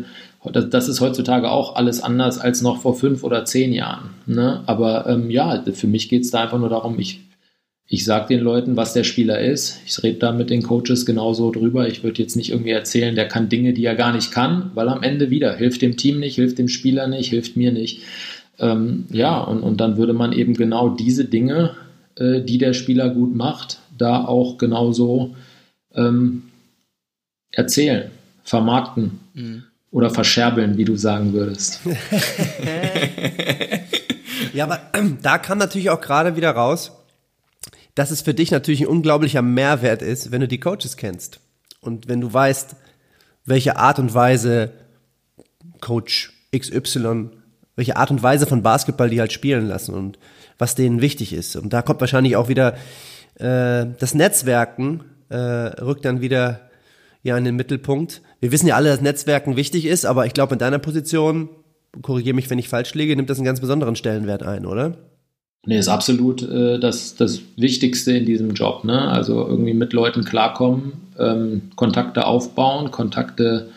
das, das, ist heutzutage auch alles anders als noch vor fünf oder zehn Jahren. Ne? Aber ähm, ja, für mich geht es da einfach nur darum, ich ich sage den Leuten, was der Spieler ist. Ich rede da mit den Coaches genauso drüber. Ich würde jetzt nicht irgendwie erzählen, der kann Dinge, die er gar nicht kann, weil am Ende wieder hilft dem Team nicht, hilft dem Spieler nicht, hilft mir nicht. Ähm, ja, und, und dann würde man eben genau diese Dinge, äh, die der Spieler gut macht, da auch genauso ähm, erzählen, vermarkten mhm. oder verscherbeln, wie du sagen würdest. ja, aber da kam natürlich auch gerade wieder raus, dass es für dich natürlich ein unglaublicher Mehrwert ist, wenn du die Coaches kennst. Und wenn du weißt, welche Art und Weise Coach XY, welche Art und Weise von Basketball die halt spielen lassen und was denen wichtig ist. Und da kommt wahrscheinlich auch wieder äh, das Netzwerken, äh, rückt dann wieder ja in den Mittelpunkt. Wir wissen ja alle, dass Netzwerken wichtig ist, aber ich glaube, in deiner Position, korrigiere mich, wenn ich falsch liege, nimmt das einen ganz besonderen Stellenwert ein, oder? Nee, ist absolut äh, das, das Wichtigste in diesem Job. Ne? Also irgendwie mit Leuten klarkommen, ähm, Kontakte aufbauen, Kontakte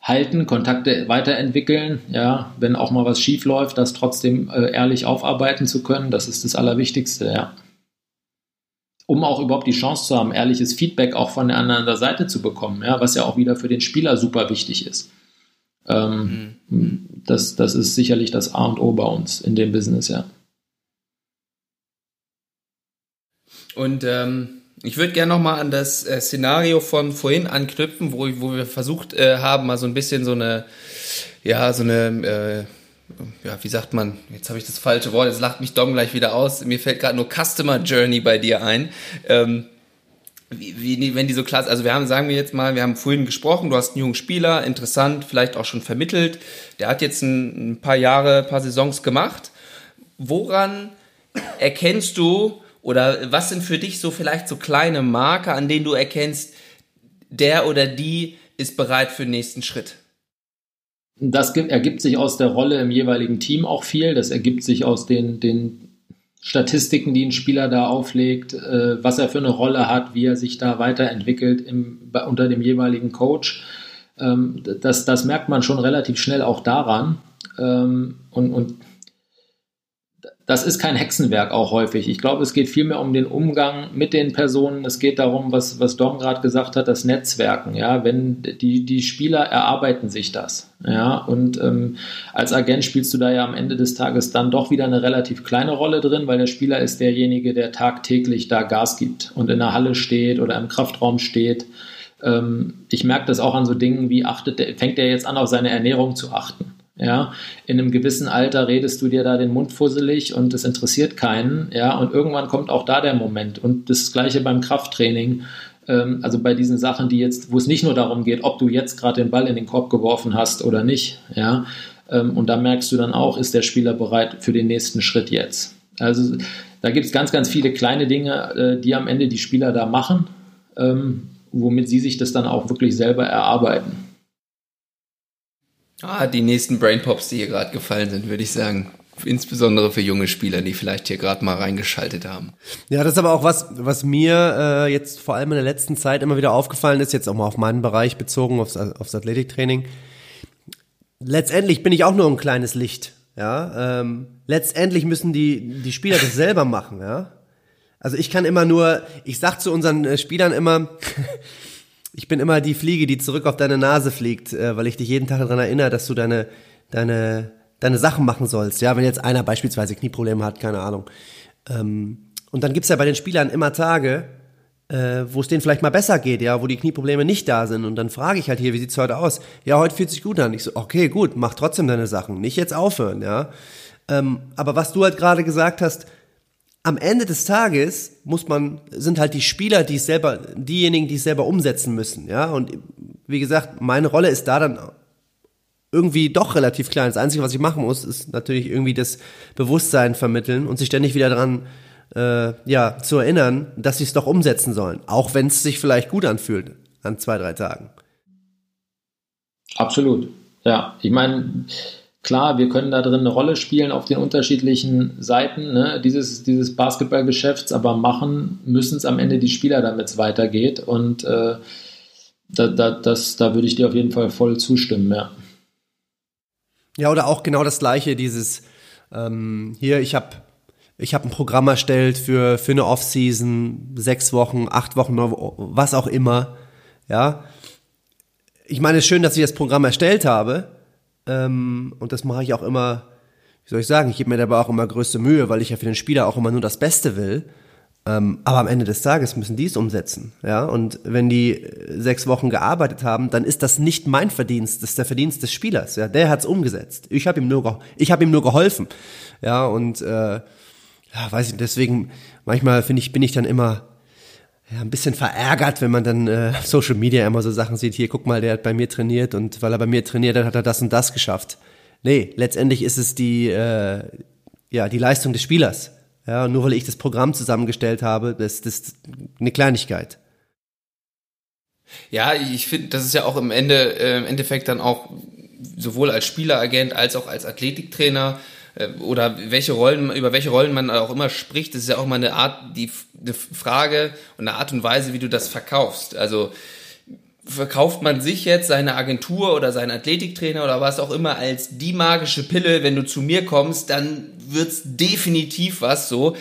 halten, Kontakte weiterentwickeln. Ja, wenn auch mal was schief läuft, das trotzdem äh, ehrlich aufarbeiten zu können, das ist das Allerwichtigste, ja. Um auch überhaupt die Chance zu haben, ehrliches Feedback auch von der anderen Seite zu bekommen, ja, was ja auch wieder für den Spieler super wichtig ist. Ähm, mhm. das, das ist sicherlich das A und O bei uns in dem Business, ja. Und ähm, ich würde gerne nochmal an das äh, Szenario von vorhin anknüpfen, wo, wo wir versucht äh, haben, mal so ein bisschen so eine, ja, so eine, äh, ja, wie sagt man, jetzt habe ich das falsche Wort, jetzt lacht mich Dom gleich wieder aus, mir fällt gerade nur Customer Journey bei dir ein. Ähm, wie, wie, wenn die so klasse, also wir haben, sagen wir jetzt mal, wir haben vorhin gesprochen, du hast einen jungen Spieler, interessant, vielleicht auch schon vermittelt, der hat jetzt ein, ein paar Jahre, ein paar Saisons gemacht. Woran erkennst du, Oder was sind für dich so vielleicht so kleine Marker, an denen du erkennst, der oder die ist bereit für den nächsten Schritt? Das ergibt sich aus der Rolle im jeweiligen Team auch viel. Das ergibt sich aus den, den Statistiken, die ein Spieler da auflegt, äh, was er für eine Rolle hat, wie er sich da weiterentwickelt im, unter dem jeweiligen Coach. Ähm, das, das merkt man schon relativ schnell auch daran. Ähm, und, und das ist kein Hexenwerk auch häufig. Ich glaube, es geht vielmehr um den Umgang mit den Personen. Es geht darum, was, was Dom gerade gesagt hat, das Netzwerken. Ja, wenn die, die Spieler erarbeiten sich das. Ja, und ähm, als Agent spielst du da ja am Ende des Tages dann doch wieder eine relativ kleine Rolle drin, weil der Spieler ist derjenige, der tagtäglich da Gas gibt und in der Halle steht oder im Kraftraum steht. Ähm, ich merke das auch an so Dingen wie achtet der, fängt er jetzt an, auf seine Ernährung zu achten. Ja, in einem gewissen Alter redest du dir da den Mund fusselig und es interessiert keinen. Ja, und irgendwann kommt auch da der Moment. Und das Gleiche beim Krafttraining. Ähm, also bei diesen Sachen, die jetzt, wo es nicht nur darum geht, ob du jetzt gerade den Ball in den Korb geworfen hast oder nicht. Ja, ähm, und da merkst du dann auch, ist der Spieler bereit für den nächsten Schritt jetzt. Also da gibt es ganz, ganz viele kleine Dinge, äh, die am Ende die Spieler da machen, ähm, womit sie sich das dann auch wirklich selber erarbeiten. Ah, die nächsten Brainpops, die hier gerade gefallen sind, würde ich sagen. Insbesondere für junge Spieler, die vielleicht hier gerade mal reingeschaltet haben. Ja, das ist aber auch was, was mir äh, jetzt vor allem in der letzten Zeit immer wieder aufgefallen ist, jetzt auch mal auf meinen Bereich bezogen, aufs, aufs Athletiktraining. Letztendlich bin ich auch nur ein kleines Licht. Ja, ähm, letztendlich müssen die die Spieler das selber machen. Ja, also ich kann immer nur, ich sag zu unseren äh, Spielern immer, ich bin immer die Fliege, die zurück auf deine Nase fliegt, äh, weil ich dich jeden Tag daran erinnere, dass du deine, deine, deine Sachen machen sollst. Ja, wenn jetzt einer beispielsweise Knieprobleme hat, keine Ahnung. Ähm, und dann gibt's ja bei den Spielern immer Tage, äh, wo es denen vielleicht mal besser geht, ja, wo die Knieprobleme nicht da sind. Und dann frage ich halt hier, wie sieht's heute aus? Ja, heute fühlt sich gut an. Ich so, okay, gut, mach trotzdem deine Sachen. Nicht jetzt aufhören, ja. Ähm, aber was du halt gerade gesagt hast, am Ende des Tages muss man, sind halt die Spieler, die es selber, diejenigen, die es selber umsetzen müssen, ja. Und wie gesagt, meine Rolle ist da dann irgendwie doch relativ klein. Das Einzige, was ich machen muss, ist natürlich irgendwie das Bewusstsein vermitteln und sich ständig wieder daran äh, ja, zu erinnern, dass sie es doch umsetzen sollen. Auch wenn es sich vielleicht gut anfühlt an zwei, drei Tagen. Absolut. Ja, ich meine, Klar, wir können da drin eine Rolle spielen auf den unterschiedlichen Seiten ne, dieses, dieses Basketballgeschäfts, aber machen müssen es am Ende die Spieler, damit es weitergeht. Und äh, da, da, das, da würde ich dir auf jeden Fall voll zustimmen, ja. Ja, oder auch genau das gleiche, dieses ähm, hier, ich habe ich hab ein Programm erstellt für, für eine Offseason, sechs Wochen, acht Wochen, was auch immer. Ja. Ich meine, es ist schön, dass ich das Programm erstellt habe, ähm, und das mache ich auch immer, wie soll ich sagen, ich gebe mir dabei auch immer größte Mühe, weil ich ja für den Spieler auch immer nur das Beste will. Ähm, aber am Ende des Tages müssen die es umsetzen. Ja? Und wenn die sechs Wochen gearbeitet haben, dann ist das nicht mein Verdienst, das ist der Verdienst des Spielers. Ja? Der hat's umgesetzt. Ich habe ihm habe ihm nur geholfen. Ja, und äh, ja, weiß ich, deswegen manchmal finde ich, bin ich dann immer ja, ein bisschen verärgert, wenn man dann äh, Social Media immer so Sachen sieht, hier, guck mal, der hat bei mir trainiert und weil er bei mir trainiert hat, hat er das und das geschafft. Nee, letztendlich ist es die, äh, ja, die Leistung des Spielers. Ja, nur weil ich das Programm zusammengestellt habe, das, das ist eine Kleinigkeit. Ja, ich finde, das ist ja auch im Ende, äh, im Endeffekt dann auch sowohl als Spieleragent als auch als Athletiktrainer oder welche Rollen, über welche Rollen man auch immer spricht, das ist ja auch mal eine Art, die, eine Frage und eine Art und Weise, wie du das verkaufst. Also, verkauft man sich jetzt seine Agentur oder seinen Athletiktrainer oder was auch immer als die magische Pille, wenn du zu mir kommst, dann wird's definitiv was so.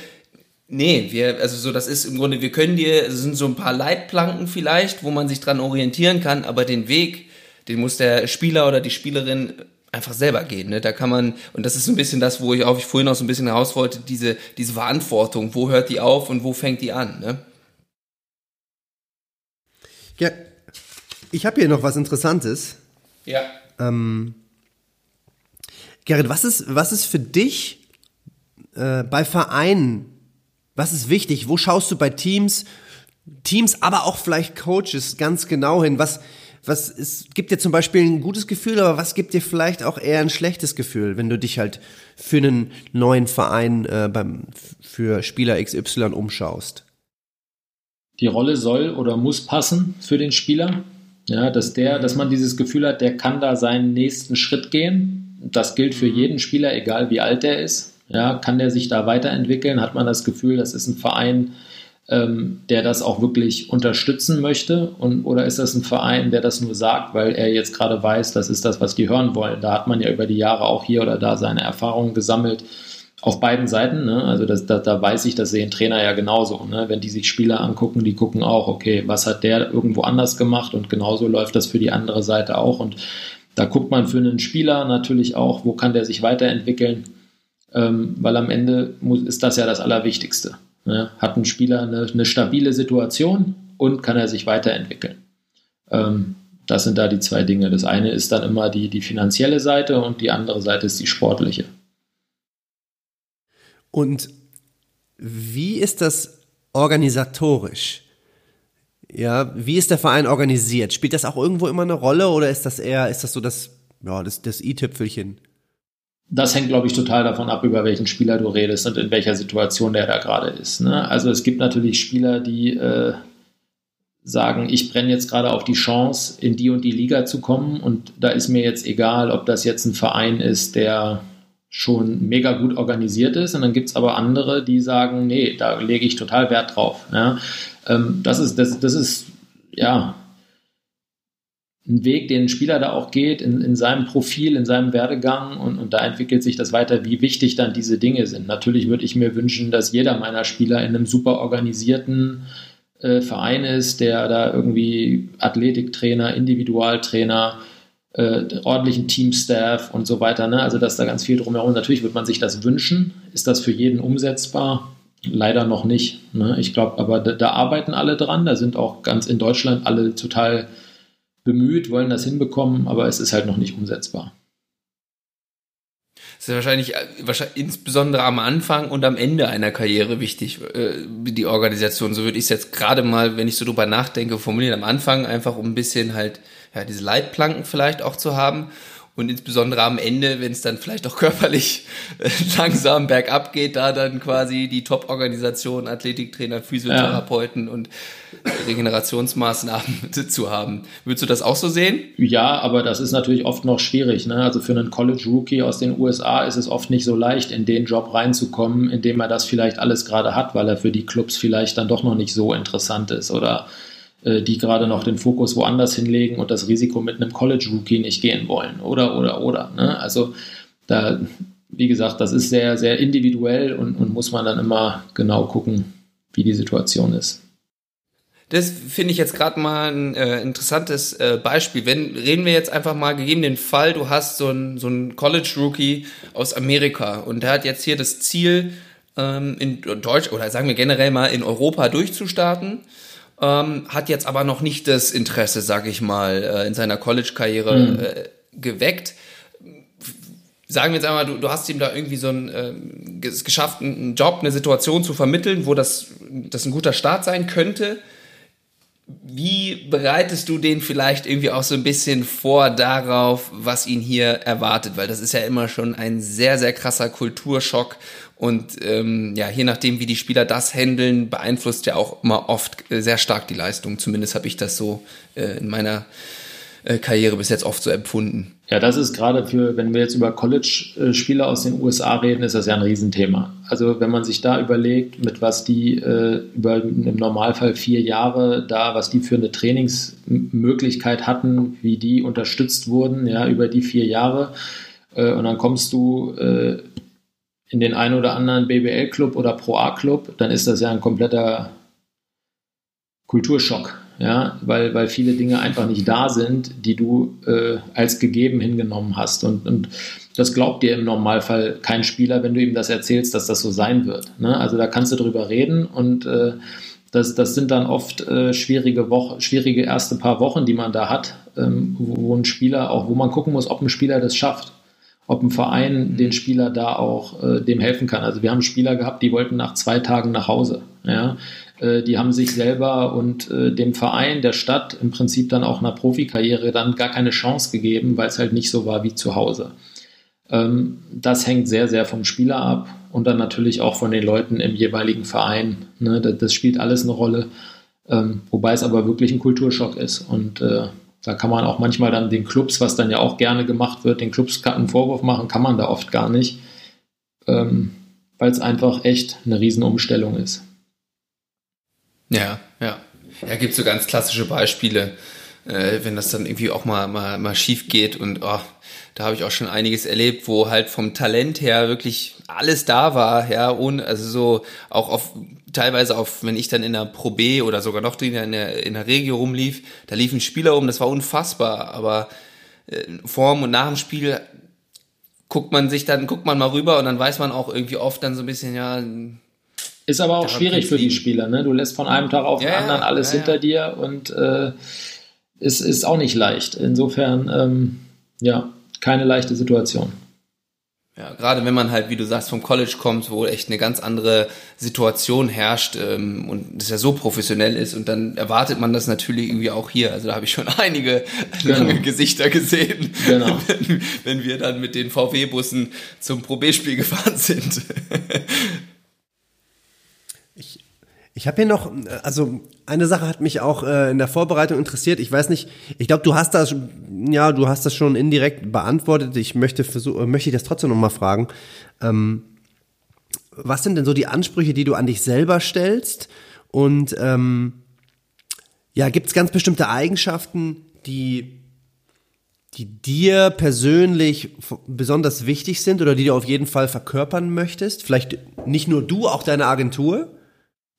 Nee, wir, also so, das ist im Grunde, wir können dir, es sind so ein paar Leitplanken vielleicht, wo man sich dran orientieren kann, aber den Weg, den muss der Spieler oder die Spielerin einfach selber gehen. Ne? Da kann man, und das ist so ein bisschen das, wo ich auch ich vorhin noch so ein bisschen heraus wollte, diese, diese Verantwortung, wo hört die auf und wo fängt die an? Ne? Ja, ich habe hier noch was Interessantes. Ja. Ähm, Gerrit, was ist, was ist für dich äh, bei Vereinen, was ist wichtig? Wo schaust du bei Teams, Teams, aber auch vielleicht Coaches ganz genau hin? Was, was ist, gibt dir zum Beispiel ein gutes Gefühl, aber was gibt dir vielleicht auch eher ein schlechtes Gefühl, wenn du dich halt für einen neuen Verein äh, beim, für Spieler XY umschaust? Die Rolle soll oder muss passen für den Spieler. Ja, dass der, dass man dieses Gefühl hat, der kann da seinen nächsten Schritt gehen. Das gilt für jeden Spieler, egal wie alt er ist. Ja, kann der sich da weiterentwickeln? Hat man das Gefühl, das ist ein Verein, ähm, der das auch wirklich unterstützen möchte? Und, oder ist das ein Verein, der das nur sagt, weil er jetzt gerade weiß, das ist das, was die hören wollen? Da hat man ja über die Jahre auch hier oder da seine Erfahrungen gesammelt. Auf beiden Seiten, ne? also das, da, da weiß ich, das sehen Trainer ja genauso. Ne? Wenn die sich Spieler angucken, die gucken auch, okay, was hat der irgendwo anders gemacht und genauso läuft das für die andere Seite auch. Und da guckt man für einen Spieler natürlich auch, wo kann der sich weiterentwickeln, ähm, weil am Ende muss, ist das ja das Allerwichtigste. Ne? Hat ein Spieler eine, eine, stabile Situation und kann er sich weiterentwickeln. Ähm, das sind da die zwei Dinge. Das eine ist dann immer die, die finanzielle Seite und die andere Seite ist die sportliche. Und wie ist das organisatorisch? Ja, wie ist der Verein organisiert? Spielt das auch irgendwo immer eine Rolle oder ist das eher, ist das so das, ja, das, das i-Tüpfelchen? Das hängt, glaube ich, total davon ab, über welchen Spieler du redest und in welcher Situation der da gerade ist. Ne? Also es gibt natürlich Spieler, die äh, sagen, ich brenne jetzt gerade auf die Chance, in die und die Liga zu kommen und da ist mir jetzt egal, ob das jetzt ein Verein ist, der schon mega gut organisiert ist und dann gibt es aber andere, die sagen, nee, da lege ich total Wert drauf. Ja? Ähm, das, ist, das, das ist, ja, ein Weg, den ein Spieler da auch geht, in, in seinem Profil, in seinem Werdegang und, und da entwickelt sich das weiter, wie wichtig dann diese Dinge sind. Natürlich würde ich mir wünschen, dass jeder meiner Spieler in einem super organisierten äh, Verein ist, der da irgendwie Athletiktrainer, Individualtrainer, äh, ordentlichen Teamstaff und so weiter, ne? also dass da ganz viel drumherum, natürlich würde man sich das wünschen. Ist das für jeden umsetzbar? Leider noch nicht. Ne? Ich glaube, aber da, da arbeiten alle dran, da sind auch ganz in Deutschland alle total bemüht, wollen das hinbekommen, aber es ist halt noch nicht umsetzbar. Das ist wahrscheinlich, wahrscheinlich insbesondere am Anfang und am Ende einer Karriere wichtig, äh, die Organisation. So würde ich es jetzt gerade mal, wenn ich so drüber nachdenke, formulieren. Am Anfang einfach, um ein bisschen halt, ja, diese Leitplanken vielleicht auch zu haben und insbesondere am Ende, wenn es dann vielleicht auch körperlich langsam bergab geht, da dann quasi die Top-Organisation, Athletiktrainer, Physiotherapeuten ja. und Regenerationsmaßnahmen zu haben. Würdest du das auch so sehen? Ja, aber das ist natürlich oft noch schwierig. Ne? Also für einen College-Rookie aus den USA ist es oft nicht so leicht, in den Job reinzukommen, in dem er das vielleicht alles gerade hat, weil er für die Clubs vielleicht dann doch noch nicht so interessant ist oder die gerade noch den Fokus woanders hinlegen und das Risiko mit einem College-Rookie nicht gehen wollen. Oder, oder, oder. Ne? Also da, wie gesagt, das ist sehr, sehr individuell und, und muss man dann immer genau gucken, wie die Situation ist. Das finde ich jetzt gerade mal ein äh, interessantes äh, Beispiel. Wenn reden wir jetzt einfach mal gegeben den Fall, du hast so einen so College Rookie aus Amerika und der hat jetzt hier das Ziel ähm, in Deutsch oder sagen wir generell mal in Europa durchzustarten ähm, hat jetzt aber noch nicht das Interesse, sag ich mal, äh, in seiner College-Karriere mhm. äh, geweckt. Sagen wir jetzt einmal, du, du hast ihm da irgendwie so ein, äh, geschafft, einen Job, eine Situation zu vermitteln, wo das, das ein guter Start sein könnte. Wie bereitest du den vielleicht irgendwie auch so ein bisschen vor darauf, was ihn hier erwartet? Weil das ist ja immer schon ein sehr, sehr krasser Kulturschock und ähm, ja, je nachdem, wie die Spieler das handeln, beeinflusst ja auch immer oft äh, sehr stark die Leistung. Zumindest habe ich das so äh, in meiner Karriere bis jetzt oft so empfunden. Ja, das ist gerade für, wenn wir jetzt über College-Spieler aus den USA reden, ist das ja ein Riesenthema. Also wenn man sich da überlegt, mit was die äh, über im Normalfall vier Jahre da, was die für eine Trainingsmöglichkeit hatten, wie die unterstützt wurden, ja, über die vier Jahre. Äh, und dann kommst du äh, in den einen oder anderen BBL-Club oder Pro A-Club, dann ist das ja ein kompletter Kulturschock, ja, weil, weil viele Dinge einfach nicht da sind, die du äh, als gegeben hingenommen hast. Und, und das glaubt dir im Normalfall kein Spieler, wenn du ihm das erzählst, dass das so sein wird. Ne? Also da kannst du drüber reden und äh, das, das sind dann oft äh, schwierige Woche, schwierige erste paar Wochen, die man da hat, ähm, wo, wo ein Spieler auch, wo man gucken muss, ob ein Spieler das schafft ob ein Verein den Spieler da auch äh, dem helfen kann. Also wir haben Spieler gehabt, die wollten nach zwei Tagen nach Hause. Ja? Äh, die haben sich selber und äh, dem Verein, der Stadt im Prinzip dann auch einer Profikarriere dann gar keine Chance gegeben, weil es halt nicht so war wie zu Hause. Ähm, das hängt sehr, sehr vom Spieler ab und dann natürlich auch von den Leuten im jeweiligen Verein. Ne? Das, das, spielt alles eine Rolle, ähm, wobei es aber wirklich ein Kulturschock ist. Und äh, da kann man auch manchmal dann den Clubs, was dann ja auch gerne gemacht wird, den Clubs einen Vorwurf machen, kann man da oft gar nicht, ähm, weil es einfach echt eine Riesenumstellung ist. Ja, ja. Ja, gibt so ganz klassische Beispiele, äh, wenn das dann irgendwie auch mal, mal, mal schief geht und oh, da habe ich auch schon einiges erlebt, wo halt vom Talent her wirklich alles da war, ja, ohne, also so auch auf teilweise auf, wenn ich dann in der Pro B oder sogar noch in der, in der Regio rumlief, da liefen Spieler um, das war unfassbar, aber äh, vorm und nach dem Spiel guckt man sich dann, guckt man mal rüber und dann weiß man auch irgendwie oft dann so ein bisschen, ja, ist aber auch schwierig für die Spieler. Ne? Du lässt von einem Tag auf den ja, anderen alles ja, hinter dir und äh, es ist auch nicht leicht. Insofern, ähm, ja, keine leichte Situation. Ja, gerade wenn man halt, wie du sagst, vom College kommt, wo echt eine ganz andere Situation herrscht ähm, und es ja so professionell ist und dann erwartet man das natürlich irgendwie auch hier. Also da habe ich schon einige genau. lange Gesichter gesehen, genau. wenn, wenn wir dann mit den VW-Bussen zum Pro B-Spiel gefahren sind. Ich habe hier noch, also eine Sache hat mich auch äh, in der Vorbereitung interessiert. Ich weiß nicht, ich glaube, du hast das, ja, du hast das schon indirekt beantwortet. Ich möchte versuch, möchte ich das trotzdem noch mal fragen. Ähm, was sind denn so die Ansprüche, die du an dich selber stellst? Und ähm, ja, gibt es ganz bestimmte Eigenschaften, die die dir persönlich besonders wichtig sind oder die du auf jeden Fall verkörpern möchtest? Vielleicht nicht nur du, auch deine Agentur?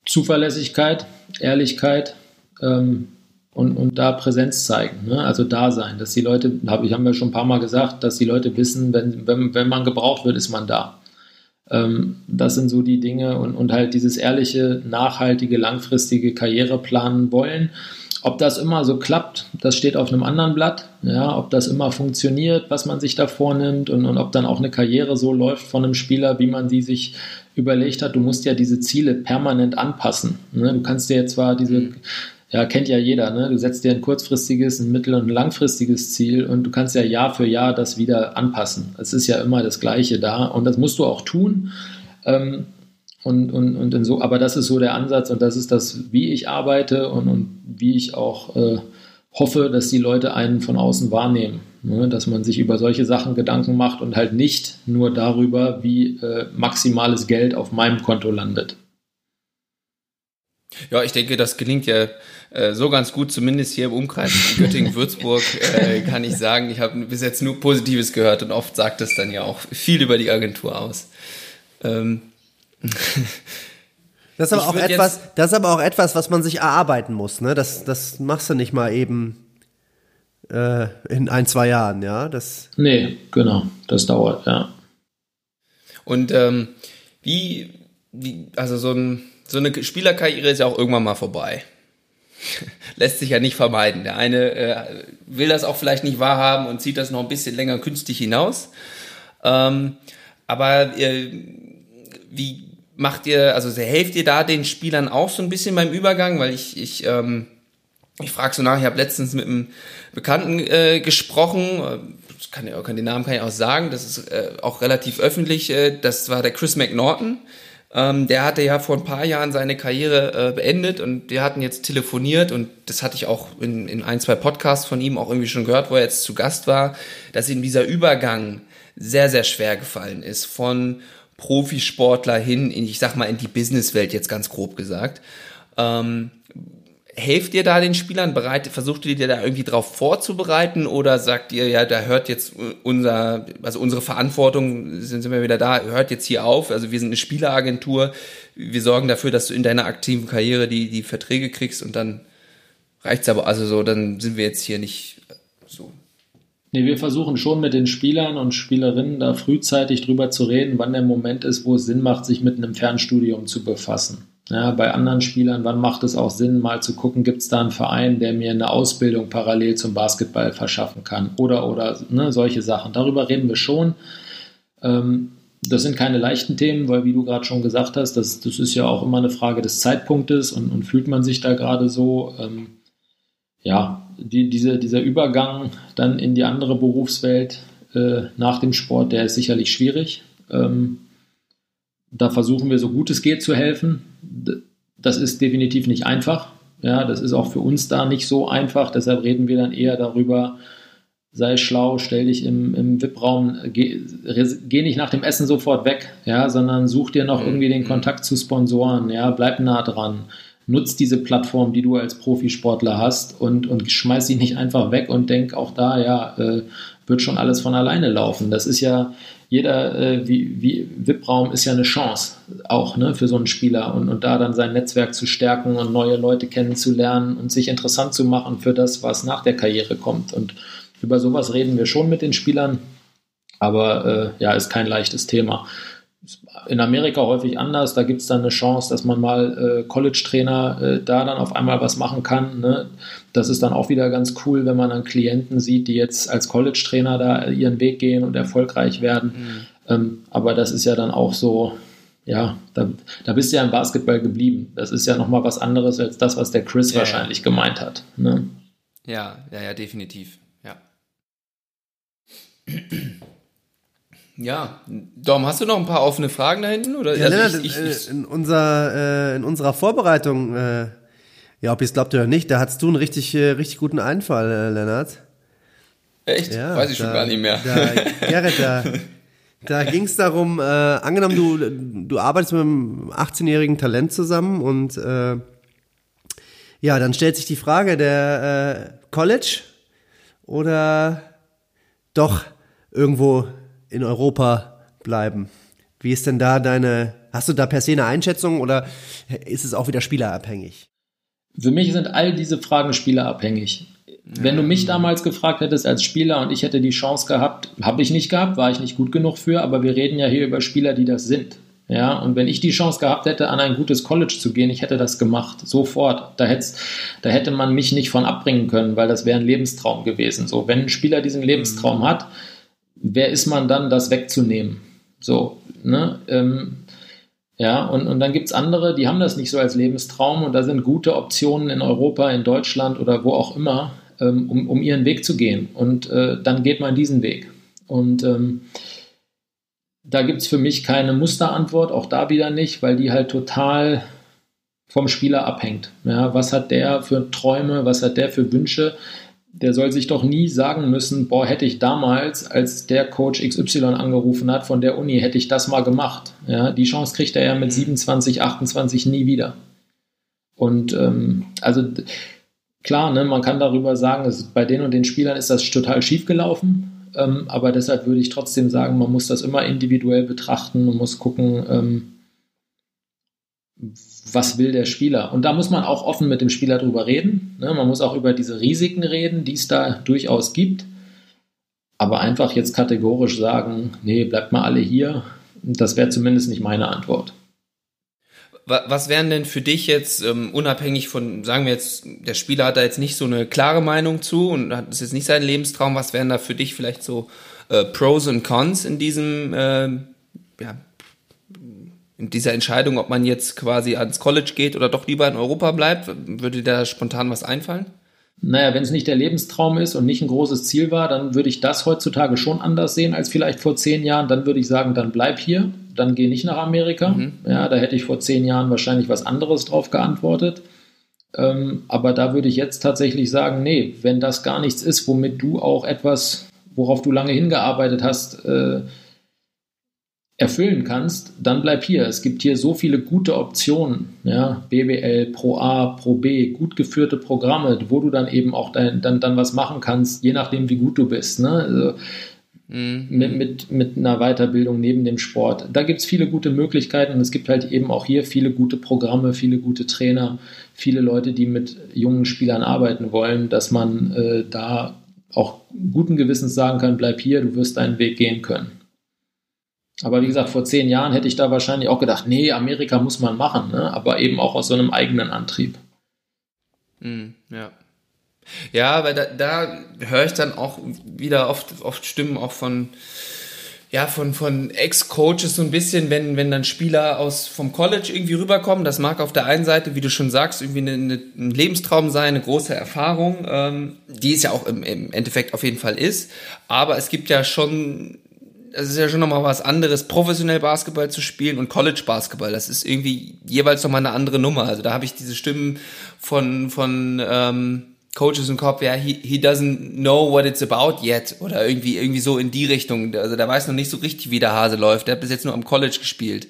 Zuverlässigkeit, Ehrlichkeit ähm, und, und da Präsenz zeigen, ne? also da sein, dass die Leute, hab, ich habe ja schon ein paar Mal gesagt, dass die Leute wissen, wenn, wenn, wenn man gebraucht wird, ist man da. Ähm, das sind so die Dinge und, und halt dieses ehrliche, nachhaltige, langfristige Karriereplanen wollen. Ob das immer so klappt, das steht auf einem anderen Blatt. Ja, ob das immer funktioniert, was man sich da vornimmt und, und ob dann auch eine Karriere so läuft von einem Spieler, wie man die sich überlegt hat, du musst ja diese Ziele permanent anpassen. Ne? Du kannst dir jetzt zwar diese, mhm. ja, kennt ja jeder, ne? du setzt dir ein kurzfristiges, ein mittel- und langfristiges Ziel und du kannst ja Jahr für Jahr das wieder anpassen. Es ist ja immer das Gleiche da und das musst du auch tun. Ähm, und, und, und so, aber das ist so der Ansatz und das ist das, wie ich arbeite und, und wie ich auch äh, hoffe, dass die Leute einen von außen wahrnehmen. Ne, dass man sich über solche Sachen Gedanken macht und halt nicht nur darüber, wie äh, maximales Geld auf meinem Konto landet. Ja, ich denke, das gelingt ja äh, so ganz gut, zumindest hier im Umkreis in Göttingen-Würzburg, äh, kann ich sagen. Ich habe bis jetzt nur Positives gehört und oft sagt es dann ja auch viel über die Agentur aus. Ähm. Das ist aber auch etwas, das ist aber auch etwas, was man sich erarbeiten muss. Ne? Das, das machst du nicht mal eben äh, in ein, zwei Jahren, ja? Das nee, genau, das dauert, ja. Und ähm, wie, wie, also so, ein, so eine Spielerkarriere ist ja auch irgendwann mal vorbei. Lässt sich ja nicht vermeiden. Der eine äh, will das auch vielleicht nicht wahrhaben und zieht das noch ein bisschen länger künstlich hinaus. Ähm, aber äh, wie macht ihr, also helft ihr da den Spielern auch so ein bisschen beim Übergang? Weil ich, ich ähm, ich frage so nach, ich habe letztens mit einem Bekannten äh, gesprochen, kann, ja, kann den Namen kann ich auch sagen, das ist äh, auch relativ öffentlich, äh, das war der Chris McNaughton. Ähm, der hatte ja vor ein paar Jahren seine Karriere äh, beendet und wir hatten jetzt telefoniert und das hatte ich auch in, in ein, zwei Podcasts von ihm auch irgendwie schon gehört, wo er jetzt zu Gast war, dass ihm dieser Übergang sehr, sehr schwer gefallen ist von Profisportler hin in, ich sag mal, in die Businesswelt jetzt ganz grob gesagt. Ähm, helft ihr da den Spielern? Bereit, versucht ihr dir da irgendwie drauf vorzubereiten oder sagt ihr, ja, da hört jetzt unser, also unsere Verantwortung, sind, sind wir wieder da, hört jetzt hier auf. Also wir sind eine Spieleragentur. Wir sorgen dafür, dass du in deiner aktiven Karriere die, die Verträge kriegst und dann reicht's aber, also so, dann sind wir jetzt hier nicht so. Nee, wir versuchen schon mit den Spielern und Spielerinnen da frühzeitig drüber zu reden, wann der Moment ist, wo es Sinn macht, sich mit einem Fernstudium zu befassen. Ja, bei anderen Spielern, wann macht es auch Sinn, mal zu gucken, gibt es da einen Verein, der mir eine Ausbildung parallel zum Basketball verschaffen kann oder, oder ne, solche Sachen. Darüber reden wir schon. Ähm, das sind keine leichten Themen, weil wie du gerade schon gesagt hast, das, das ist ja auch immer eine Frage des Zeitpunktes und, und fühlt man sich da gerade so. Ähm, ja, die, diese, dieser Übergang dann in die andere Berufswelt äh, nach dem Sport, der ist sicherlich schwierig. Ähm, da versuchen wir so gut es geht zu helfen. Das ist definitiv nicht einfach. Ja, das ist auch für uns da nicht so einfach. Deshalb reden wir dann eher darüber, sei schlau, stell dich im, im VIP-Raum, geh, geh, nicht nach dem Essen sofort weg, ja, sondern such dir noch mhm. irgendwie den Kontakt zu Sponsoren, ja, bleib nah dran. Nutz diese Plattform, die du als Profisportler hast und, und schmeiß sie nicht einfach weg und denk auch da, ja, äh, wird schon alles von alleine laufen. Das ist ja, jeder äh, wie, wie VIP-Raum ist ja eine Chance auch ne, für so einen Spieler und, und da dann sein Netzwerk zu stärken und neue Leute kennenzulernen und sich interessant zu machen für das, was nach der Karriere kommt. Und über sowas reden wir schon mit den Spielern, aber äh, ja, ist kein leichtes Thema. In Amerika häufig anders, da gibt es dann eine Chance, dass man mal äh, College-Trainer äh, da dann auf einmal was machen kann. Ne? Das ist dann auch wieder ganz cool, wenn man dann Klienten sieht, die jetzt als College-Trainer da ihren Weg gehen und erfolgreich werden. Mhm. Ähm, aber das ist ja dann auch so, ja, da, da bist du ja im Basketball geblieben. Das ist ja nochmal was anderes als das, was der Chris ja, wahrscheinlich ja. gemeint hat. Ne? Ja, ja, ja, definitiv. Ja, Dom, hast du noch ein paar offene Fragen da hinten? Oder? Ja, also Lennart, ich, ich, ich, in, unser, äh, in unserer Vorbereitung, äh, ja, ob ihr es glaubt oder nicht, da hattest du einen richtig, äh, richtig guten Einfall, äh, Lennart. Echt? Ja, Weiß ich da, schon gar nicht mehr. Da, Gerrit, da, da ging es darum, äh, angenommen, du, du arbeitest mit einem 18-jährigen Talent zusammen und äh, ja, dann stellt sich die Frage, der äh, College oder doch irgendwo in Europa bleiben. Wie ist denn da deine, hast du da per se eine Einschätzung oder ist es auch wieder spielerabhängig? Für mich sind all diese Fragen spielerabhängig. Wenn du mich damals gefragt hättest als Spieler und ich hätte die Chance gehabt, habe ich nicht gehabt, war ich nicht gut genug für, aber wir reden ja hier über Spieler, die das sind. Ja, und wenn ich die Chance gehabt hätte, an ein gutes College zu gehen, ich hätte das gemacht, sofort. Da, da hätte man mich nicht von abbringen können, weil das wäre ein Lebenstraum gewesen. So, wenn ein Spieler diesen Lebenstraum hat, wer ist man dann, das wegzunehmen? So, ne? Ähm, ja, und, und dann gibt es andere, die haben das nicht so als Lebenstraum und da sind gute Optionen in Europa, in Deutschland oder wo auch immer, ähm, um, um ihren Weg zu gehen. Und äh, dann geht man diesen Weg. Und ähm, da gibt es für mich keine Musterantwort, auch da wieder nicht, weil die halt total vom Spieler abhängt. Ja, was hat der für Träume, was hat der für Wünsche? Der soll sich doch nie sagen müssen, boah, hätte ich damals, als der Coach XY angerufen hat von der Uni, hätte ich das mal gemacht. Ja, die Chance kriegt er ja mit 27, mhm. 28 nie wieder. Und ähm, also klar, ne, man kann darüber sagen, es, bei den und den Spielern ist das total schief gelaufen. Ähm, aber deshalb würde ich trotzdem sagen, man muss das immer individuell betrachten und muss gucken, ähm, was will der Spieler. Und da muss man auch offen mit dem Spieler drüber reden. Ne? Man muss auch über diese Risiken reden, die es da durchaus gibt. Aber einfach jetzt kategorisch sagen, nee, bleibt mal alle hier, das wäre zumindest nicht meine Antwort. Was wären denn für dich jetzt, ähm, unabhängig von, sagen wir jetzt, der Spieler hat da jetzt nicht so eine klare Meinung zu und hat das jetzt nicht sein Lebenstraum, was wären da für dich vielleicht so äh, Pros und Cons in diesem, äh, ja, in dieser Entscheidung, ob man jetzt quasi ans College geht oder doch lieber in Europa bleibt? Würde dir da spontan was einfallen? Naja, wenn es nicht der Lebenstraum ist und nicht ein großes Ziel war, dann würde ich das heutzutage schon anders sehen als vielleicht vor zehn Jahren. Dann würde ich sagen, dann bleib hier, dann geh nicht nach Amerika. Mhm. Ja, da hätte ich vor zehn Jahren wahrscheinlich was anderes drauf geantwortet. Ähm, aber da würde ich jetzt tatsächlich sagen, nee, wenn das gar nichts ist, womit du auch etwas, worauf du lange hingearbeitet hast, äh, erfüllen kannst, dann bleib hier. Es gibt hier so viele gute Optionen, ja, BWL, Pro A, Pro B, gut geführte Programme, wo du dann eben auch dein, dann, dann was machen kannst, je nachdem, wie gut du bist. Ne? Also, mhm. mit, mit, mit einer Weiterbildung neben dem Sport. Da gibt es viele gute Möglichkeiten und es gibt halt eben auch hier viele gute Programme, viele gute Trainer, viele Leute, die mit jungen Spielern arbeiten wollen, dass man äh, da auch guten Gewissens sagen kann, bleib hier, du wirst deinen Weg gehen können. Aber wie gesagt, vor zehn Jahren hätte ich da wahrscheinlich auch gedacht, nee, Amerika muss man machen, ne? aber eben auch aus so einem eigenen Antrieb. Mm, ja. Ja, weil da, da höre ich dann auch wieder oft, oft Stimmen auch von ja, von, von Ex-Coaches so ein bisschen, wenn, wenn dann Spieler aus vom College irgendwie rüberkommen. Das mag auf der einen Seite, wie du schon sagst, irgendwie eine, eine, ein Lebenstraum sein, eine große Erfahrung, ähm, die es ja auch im, im Endeffekt auf jeden Fall ist. Aber es gibt ja schon, es ist ja schon nochmal was anderes, professionell Basketball zu spielen und College Basketball. Das ist irgendwie jeweils nochmal eine andere Nummer. Also da habe ich diese Stimmen von, von ähm, Coaches im Kopf, ja, he, he doesn't know what it's about yet oder irgendwie irgendwie so in die Richtung. Also der weiß noch nicht so richtig, wie der Hase läuft. Der hat bis jetzt nur am College gespielt.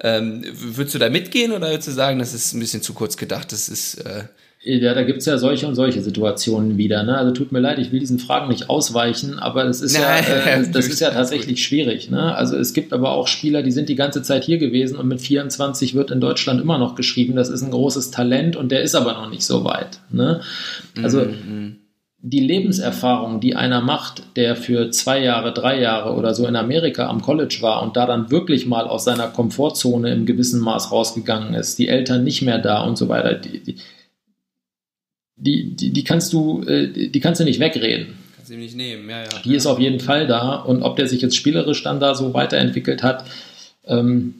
Ähm, würdest du da mitgehen oder würdest du sagen, das ist ein bisschen zu kurz gedacht? Das ist äh, ja, da gibt es ja solche und solche Situationen wieder. Ne? Also tut mir leid, ich will diesen Fragen nicht ausweichen, aber das ist ja, äh, das ist ja tatsächlich schwierig. Ne? Also es gibt aber auch Spieler, die sind die ganze Zeit hier gewesen und mit 24 wird in Deutschland immer noch geschrieben, das ist ein großes Talent und der ist aber noch nicht so weit. Ne? Also mhm. die Lebenserfahrung, die einer macht, der für zwei Jahre, drei Jahre oder so in Amerika am College war und da dann wirklich mal aus seiner Komfortzone im gewissen Maß rausgegangen ist, die Eltern nicht mehr da und so weiter, die, die die, die, die kannst du, äh, die kannst du nicht wegreden. Kannst du nicht nehmen, ja, ja. Die ist auf jeden Fall da und ob der sich jetzt spielerisch dann da so weiterentwickelt hat, ähm,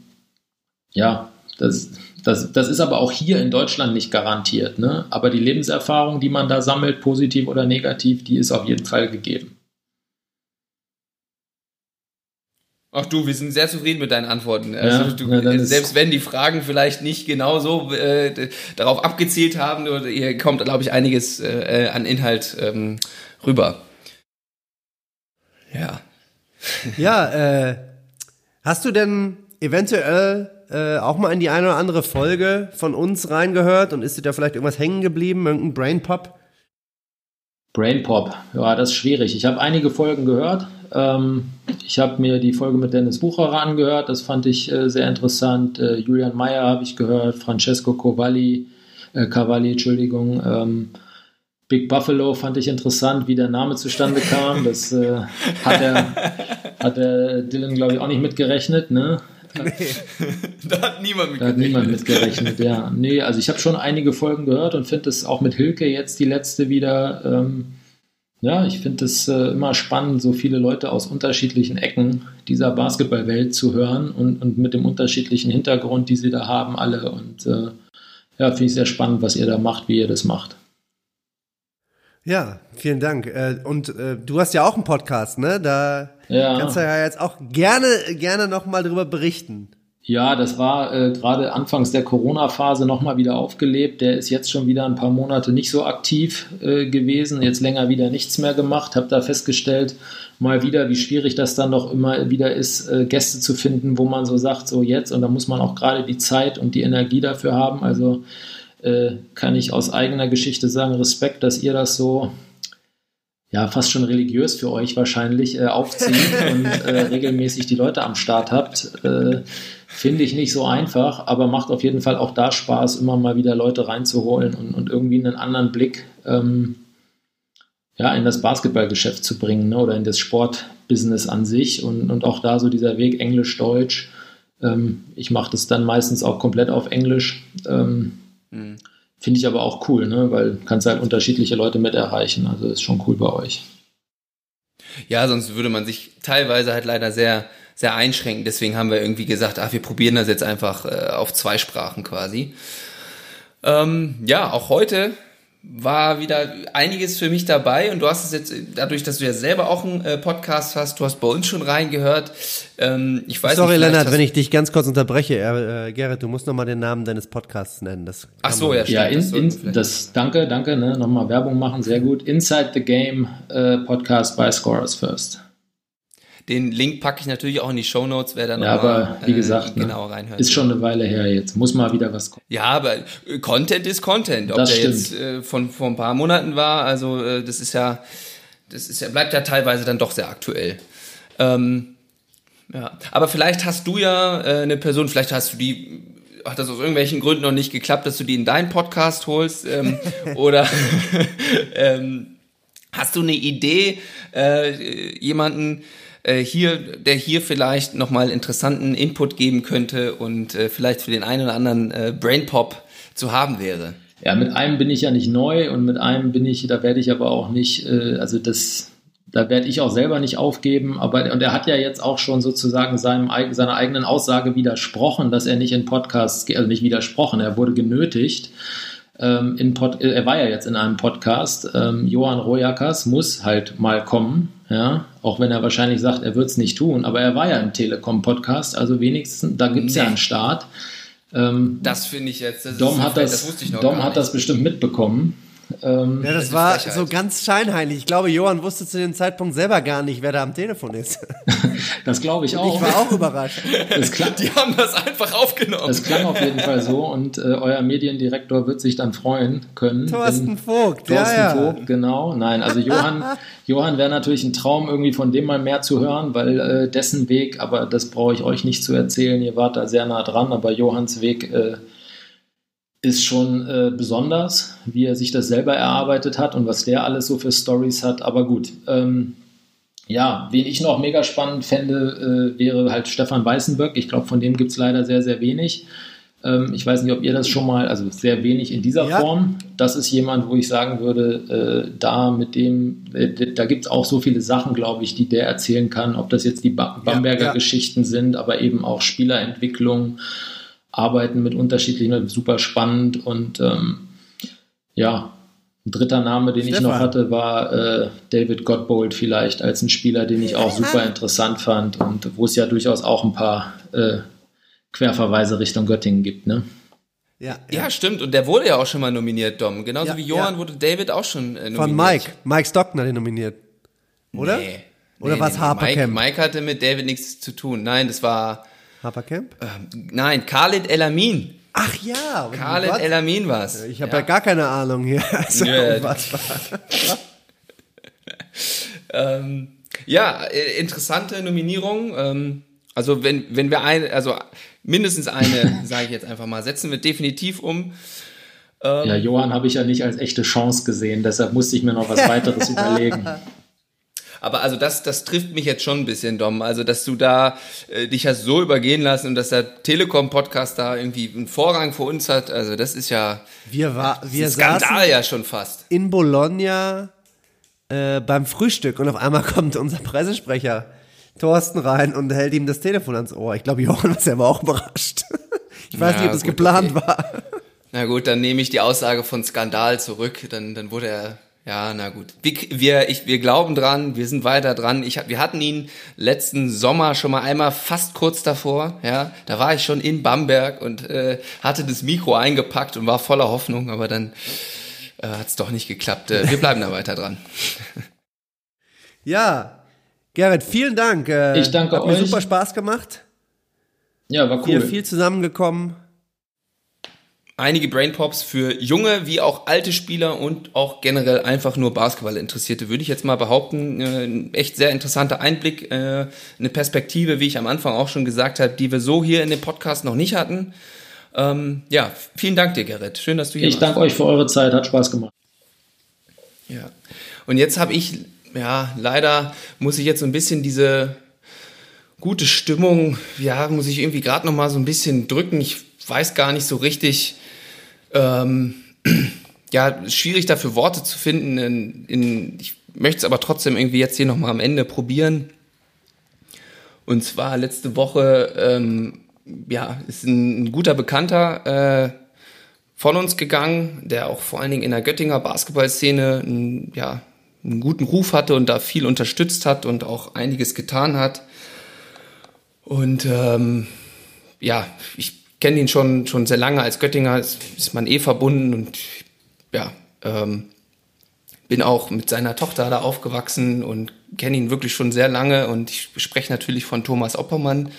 ja, das, das, das ist aber auch hier in Deutschland nicht garantiert. Ne? Aber die Lebenserfahrung, die man da sammelt, positiv oder negativ, die ist auf jeden Fall gegeben. Ach du, wir sind sehr zufrieden mit deinen Antworten. Also ja, du, ja, selbst wenn die Fragen vielleicht nicht genau so äh, darauf abgezielt haben, ihr kommt, glaube ich, einiges äh, an Inhalt ähm, rüber. Ja. Ja, äh, hast du denn eventuell äh, auch mal in die eine oder andere Folge von uns reingehört und ist dir da vielleicht irgendwas hängen geblieben, irgendein Brain Pop? Brain Pop, ja, das ist schwierig. Ich habe einige Folgen gehört. Ähm, ich habe mir die Folge mit Dennis Bucherer angehört, das fand ich äh, sehr interessant. Äh, Julian Meyer habe ich gehört, Francesco Cavalli, äh, Cavalli, Entschuldigung. Ähm, Big Buffalo fand ich interessant, wie der Name zustande kam. Das äh, hat, der, hat der Dylan, glaube ich, auch nicht mitgerechnet. Ne? Nee, da hat niemand mitgerechnet. Da hat niemand mitgerechnet, ja. Nee, also ich habe schon einige Folgen gehört und finde es auch mit Hilke jetzt die letzte wieder. Ähm, ja, ich finde es äh, immer spannend, so viele Leute aus unterschiedlichen Ecken dieser Basketballwelt zu hören und, und mit dem unterschiedlichen Hintergrund, die sie da haben, alle. Und äh, ja, finde ich sehr spannend, was ihr da macht, wie ihr das macht. Ja, vielen Dank. Äh, und äh, du hast ja auch einen Podcast, ne? Da ja. kannst du ja jetzt auch gerne, gerne nochmal drüber berichten. Ja, das war äh, gerade anfangs der Corona-Phase nochmal wieder aufgelebt. Der ist jetzt schon wieder ein paar Monate nicht so aktiv äh, gewesen, jetzt länger wieder nichts mehr gemacht. Habe da festgestellt, mal wieder, wie schwierig das dann doch immer wieder ist, äh, Gäste zu finden, wo man so sagt, so jetzt. Und da muss man auch gerade die Zeit und die Energie dafür haben. Also äh, kann ich aus eigener Geschichte sagen, Respekt, dass ihr das so ja, fast schon religiös für euch wahrscheinlich äh, aufzieht und äh, regelmäßig die Leute am Start habt. Äh, Finde ich nicht so einfach, aber macht auf jeden Fall auch da Spaß, immer mal wieder Leute reinzuholen und, und irgendwie einen anderen Blick ähm, ja, in das Basketballgeschäft zu bringen ne, oder in das Sportbusiness an sich und, und auch da so dieser Weg Englisch-Deutsch. Ähm, ich mache das dann meistens auch komplett auf Englisch. Ähm, Mhm. Finde ich aber auch cool, ne? weil kannst halt unterschiedliche Leute mit erreichen. Also ist schon cool bei euch. Ja, sonst würde man sich teilweise halt leider sehr, sehr einschränken. Deswegen haben wir irgendwie gesagt, ach, wir probieren das jetzt einfach äh, auf zwei Sprachen quasi. Ähm, ja, auch heute war wieder einiges für mich dabei und du hast es jetzt, dadurch, dass du ja selber auch einen äh, Podcast hast, du hast bei uns schon reingehört. Ähm, ich weiß Sorry, nicht, Lennart, wenn ich dich ganz kurz unterbreche. Äh, Gerrit, du musst nochmal den Namen deines Podcasts nennen. Das Ach so, ja, ja in, in, das, danke, danke, ne, nochmal Werbung machen, sehr gut. Inside the Game äh, Podcast by Scorers First. Den Link packe ich natürlich auch in die Show Notes, wer dann ja, aber mal, wie gesagt, äh, genau reinhört. Ist schon eine Weile her jetzt. Muss mal wieder was kommen. Ja, aber äh, Content ist Content. Ob das der stimmt. jetzt äh, von vor ein paar Monaten war, also äh, das ist ja, das ist ja, bleibt ja teilweise dann doch sehr aktuell. Ähm, ja, aber vielleicht hast du ja äh, eine Person, vielleicht hast du die hat das aus irgendwelchen Gründen noch nicht geklappt, dass du die in deinen Podcast holst ähm, oder ähm, hast du eine Idee, äh, jemanden äh, hier, der hier vielleicht nochmal interessanten Input geben könnte und äh, vielleicht für den einen oder anderen äh, Brainpop zu haben wäre? Ja, mit einem bin ich ja nicht neu und mit einem bin ich, da werde ich aber auch nicht, äh, also das, da werde ich auch selber nicht aufgeben. Aber und er hat ja jetzt auch schon sozusagen seinem, seiner eigenen Aussage widersprochen, dass er nicht in Podcasts, also nicht widersprochen, er wurde genötigt. Ähm, in Pod, er war ja jetzt in einem Podcast. Ähm, Johann Rojakas muss halt mal kommen, ja, auch wenn er wahrscheinlich sagt, er wird es nicht tun. Aber er war ja im Telekom-Podcast, also wenigstens, da gibt es nee. ja einen Start. Ähm, das finde ich jetzt. Dom, hat, das, das Dom hat das bestimmt mitbekommen. Ähm, ja, das, das war so ganz scheinheilig. Ich glaube, Johann wusste zu dem Zeitpunkt selber gar nicht, wer da am Telefon ist. das glaube ich auch. Ich war auch überrascht. Klang, Die haben das einfach aufgenommen. Es klang auf jeden Fall so und äh, euer Mediendirektor wird sich dann freuen können. Thorsten Vogt, Thorsten ja, Vogt, genau. Nein, also Johann, Johann wäre natürlich ein Traum, irgendwie von dem mal mehr zu hören, weil äh, dessen Weg, aber das brauche ich euch nicht zu erzählen, ihr wart da sehr nah dran, aber Johanns Weg äh, ist schon äh, besonders, wie er sich das selber erarbeitet hat und was der alles so für Stories hat. Aber gut, ähm, ja, wen ich noch mega spannend fände, äh, wäre halt Stefan Weißenböck. Ich glaube, von dem gibt es leider sehr, sehr wenig. Ähm, ich weiß nicht, ob ihr das schon mal, also sehr wenig in dieser ja. Form. Das ist jemand, wo ich sagen würde, äh, da mit dem, äh, da gibt es auch so viele Sachen, glaube ich, die der erzählen kann. Ob das jetzt die ba Bamberger ja, ja. Geschichten sind, aber eben auch Spielerentwicklung arbeiten mit unterschiedlichen, super spannend und ähm, ja, ein dritter Name, den Stefan. ich noch hatte, war äh, David Gottbold vielleicht als ein Spieler, den ich auch super interessant fand und wo es ja durchaus auch ein paar äh, Querverweise Richtung Göttingen gibt, ne? Ja, ja. ja, stimmt. Und der wurde ja auch schon mal nominiert, Dom. Genauso ja, wie Johann ja. wurde David auch schon äh, nominiert. Von Mike. Mike Stockner den nominiert. Oder? Nee. Oder nee, war es nee, Harper Mike, Mike hatte mit David nichts zu tun. Nein, das war Habercamp? Ähm, nein, Khalid Elamin. Ach ja. Khalid Gott. Elamin war's. Ich habe ja. ja. gar keine Ahnung hier. Also, was ähm, ja, äh, interessante Nominierung. Ähm, also wenn, wenn wir eine, also mindestens eine, sage ich jetzt einfach mal, setzen wir definitiv um. Ähm, ja, Johann habe ich ja nicht als echte Chance gesehen, deshalb musste ich mir noch was weiteres überlegen. Aber also das, das trifft mich jetzt schon ein bisschen, Dom. Also, dass du da äh, dich hast so übergehen lassen und dass der Telekom-Podcast da irgendwie einen Vorrang für uns hat. Also, das ist ja wir war, wir Skandal ja schon fast. In Bologna äh, beim Frühstück und auf einmal kommt unser Pressesprecher Thorsten rein und hält ihm das Telefon ans Ohr. Ich glaube, Johann war selber auch überrascht. Ich weiß ja, nicht, ob das gut, geplant okay. war. Na gut, dann nehme ich die Aussage von Skandal zurück. Dann, dann wurde er ja, na gut. Wir, wir, ich, wir glauben dran, wir sind weiter dran. Ich, wir hatten ihn letzten Sommer schon mal einmal fast kurz davor. Ja, da war ich schon in Bamberg und äh, hatte das Mikro eingepackt und war voller Hoffnung, aber dann äh, hat es doch nicht geklappt. Äh, wir bleiben da weiter dran. Ja, Gerrit, vielen Dank. Äh, ich danke hat euch. Hat mir super Spaß gemacht. Ja, war cool. Wir viel zusammengekommen einige Brainpops für junge wie auch alte Spieler und auch generell einfach nur Basketball-Interessierte, würde ich jetzt mal behaupten. Äh, ein echt sehr interessanter Einblick, äh, eine Perspektive, wie ich am Anfang auch schon gesagt habe, die wir so hier in dem Podcast noch nicht hatten. Ähm, ja, vielen Dank dir, Gerrit. Schön, dass du hier ich warst. Ich danke euch für eure Zeit, hat Spaß gemacht. Ja, und jetzt habe ich, ja, leider muss ich jetzt so ein bisschen diese gute Stimmung, ja, muss ich irgendwie gerade noch mal so ein bisschen drücken. Ich weiß gar nicht so richtig, ähm, ja, schwierig dafür Worte zu finden. In, in, ich möchte es aber trotzdem irgendwie jetzt hier nochmal am Ende probieren. Und zwar letzte Woche, ähm, ja, ist ein, ein guter Bekannter äh, von uns gegangen, der auch vor allen Dingen in der Göttinger Basketballszene ein, ja, einen guten Ruf hatte und da viel unterstützt hat und auch einiges getan hat. Und ähm, ja, ich kenne ihn schon, schon sehr lange. Als Göttinger, ist, man eh verbunden und ja, ähm, bin auch mit seiner Tochter da aufgewachsen und kenne ihn wirklich schon sehr lange. Und ich spreche natürlich von Thomas Oppermann,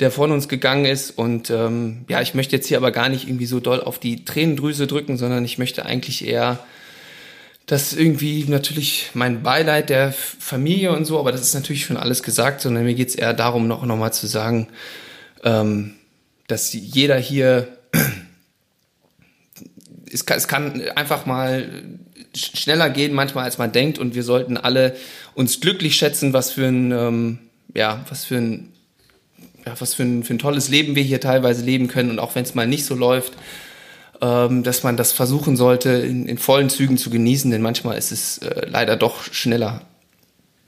der von uns gegangen ist. Und ähm, ja, ich möchte jetzt hier aber gar nicht irgendwie so doll auf die Tränendrüse drücken, sondern ich möchte eigentlich eher das irgendwie natürlich mein Beileid der Familie und so, aber das ist natürlich schon alles gesagt, sondern mir geht es eher darum, noch, noch mal zu sagen, ähm, dass jeder hier, es kann, es kann einfach mal schneller gehen manchmal als man denkt. Und wir sollten alle uns glücklich schätzen, was für ein, ähm, ja, was für ein, ja, was für ein, für ein tolles Leben wir hier teilweise leben können. Und auch wenn es mal nicht so läuft, ähm, dass man das versuchen sollte, in, in vollen Zügen zu genießen, denn manchmal ist es äh, leider doch schneller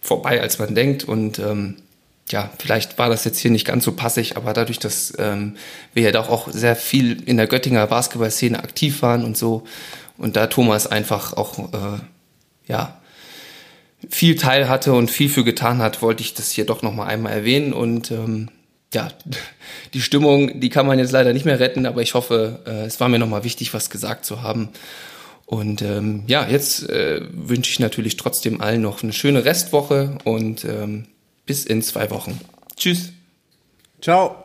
vorbei, als man denkt. Und ähm, ja, vielleicht war das jetzt hier nicht ganz so passig, aber dadurch, dass ähm, wir ja doch auch sehr viel in der Göttinger Basketballszene aktiv waren und so, und da Thomas einfach auch, äh, ja, viel Teil hatte und viel für getan hat, wollte ich das hier doch nochmal einmal erwähnen. Und ähm, ja, die Stimmung, die kann man jetzt leider nicht mehr retten, aber ich hoffe, äh, es war mir nochmal wichtig, was gesagt zu haben. Und ähm, ja, jetzt äh, wünsche ich natürlich trotzdem allen noch eine schöne Restwoche und ähm, bis in zwei Wochen. Tschüss. Ciao.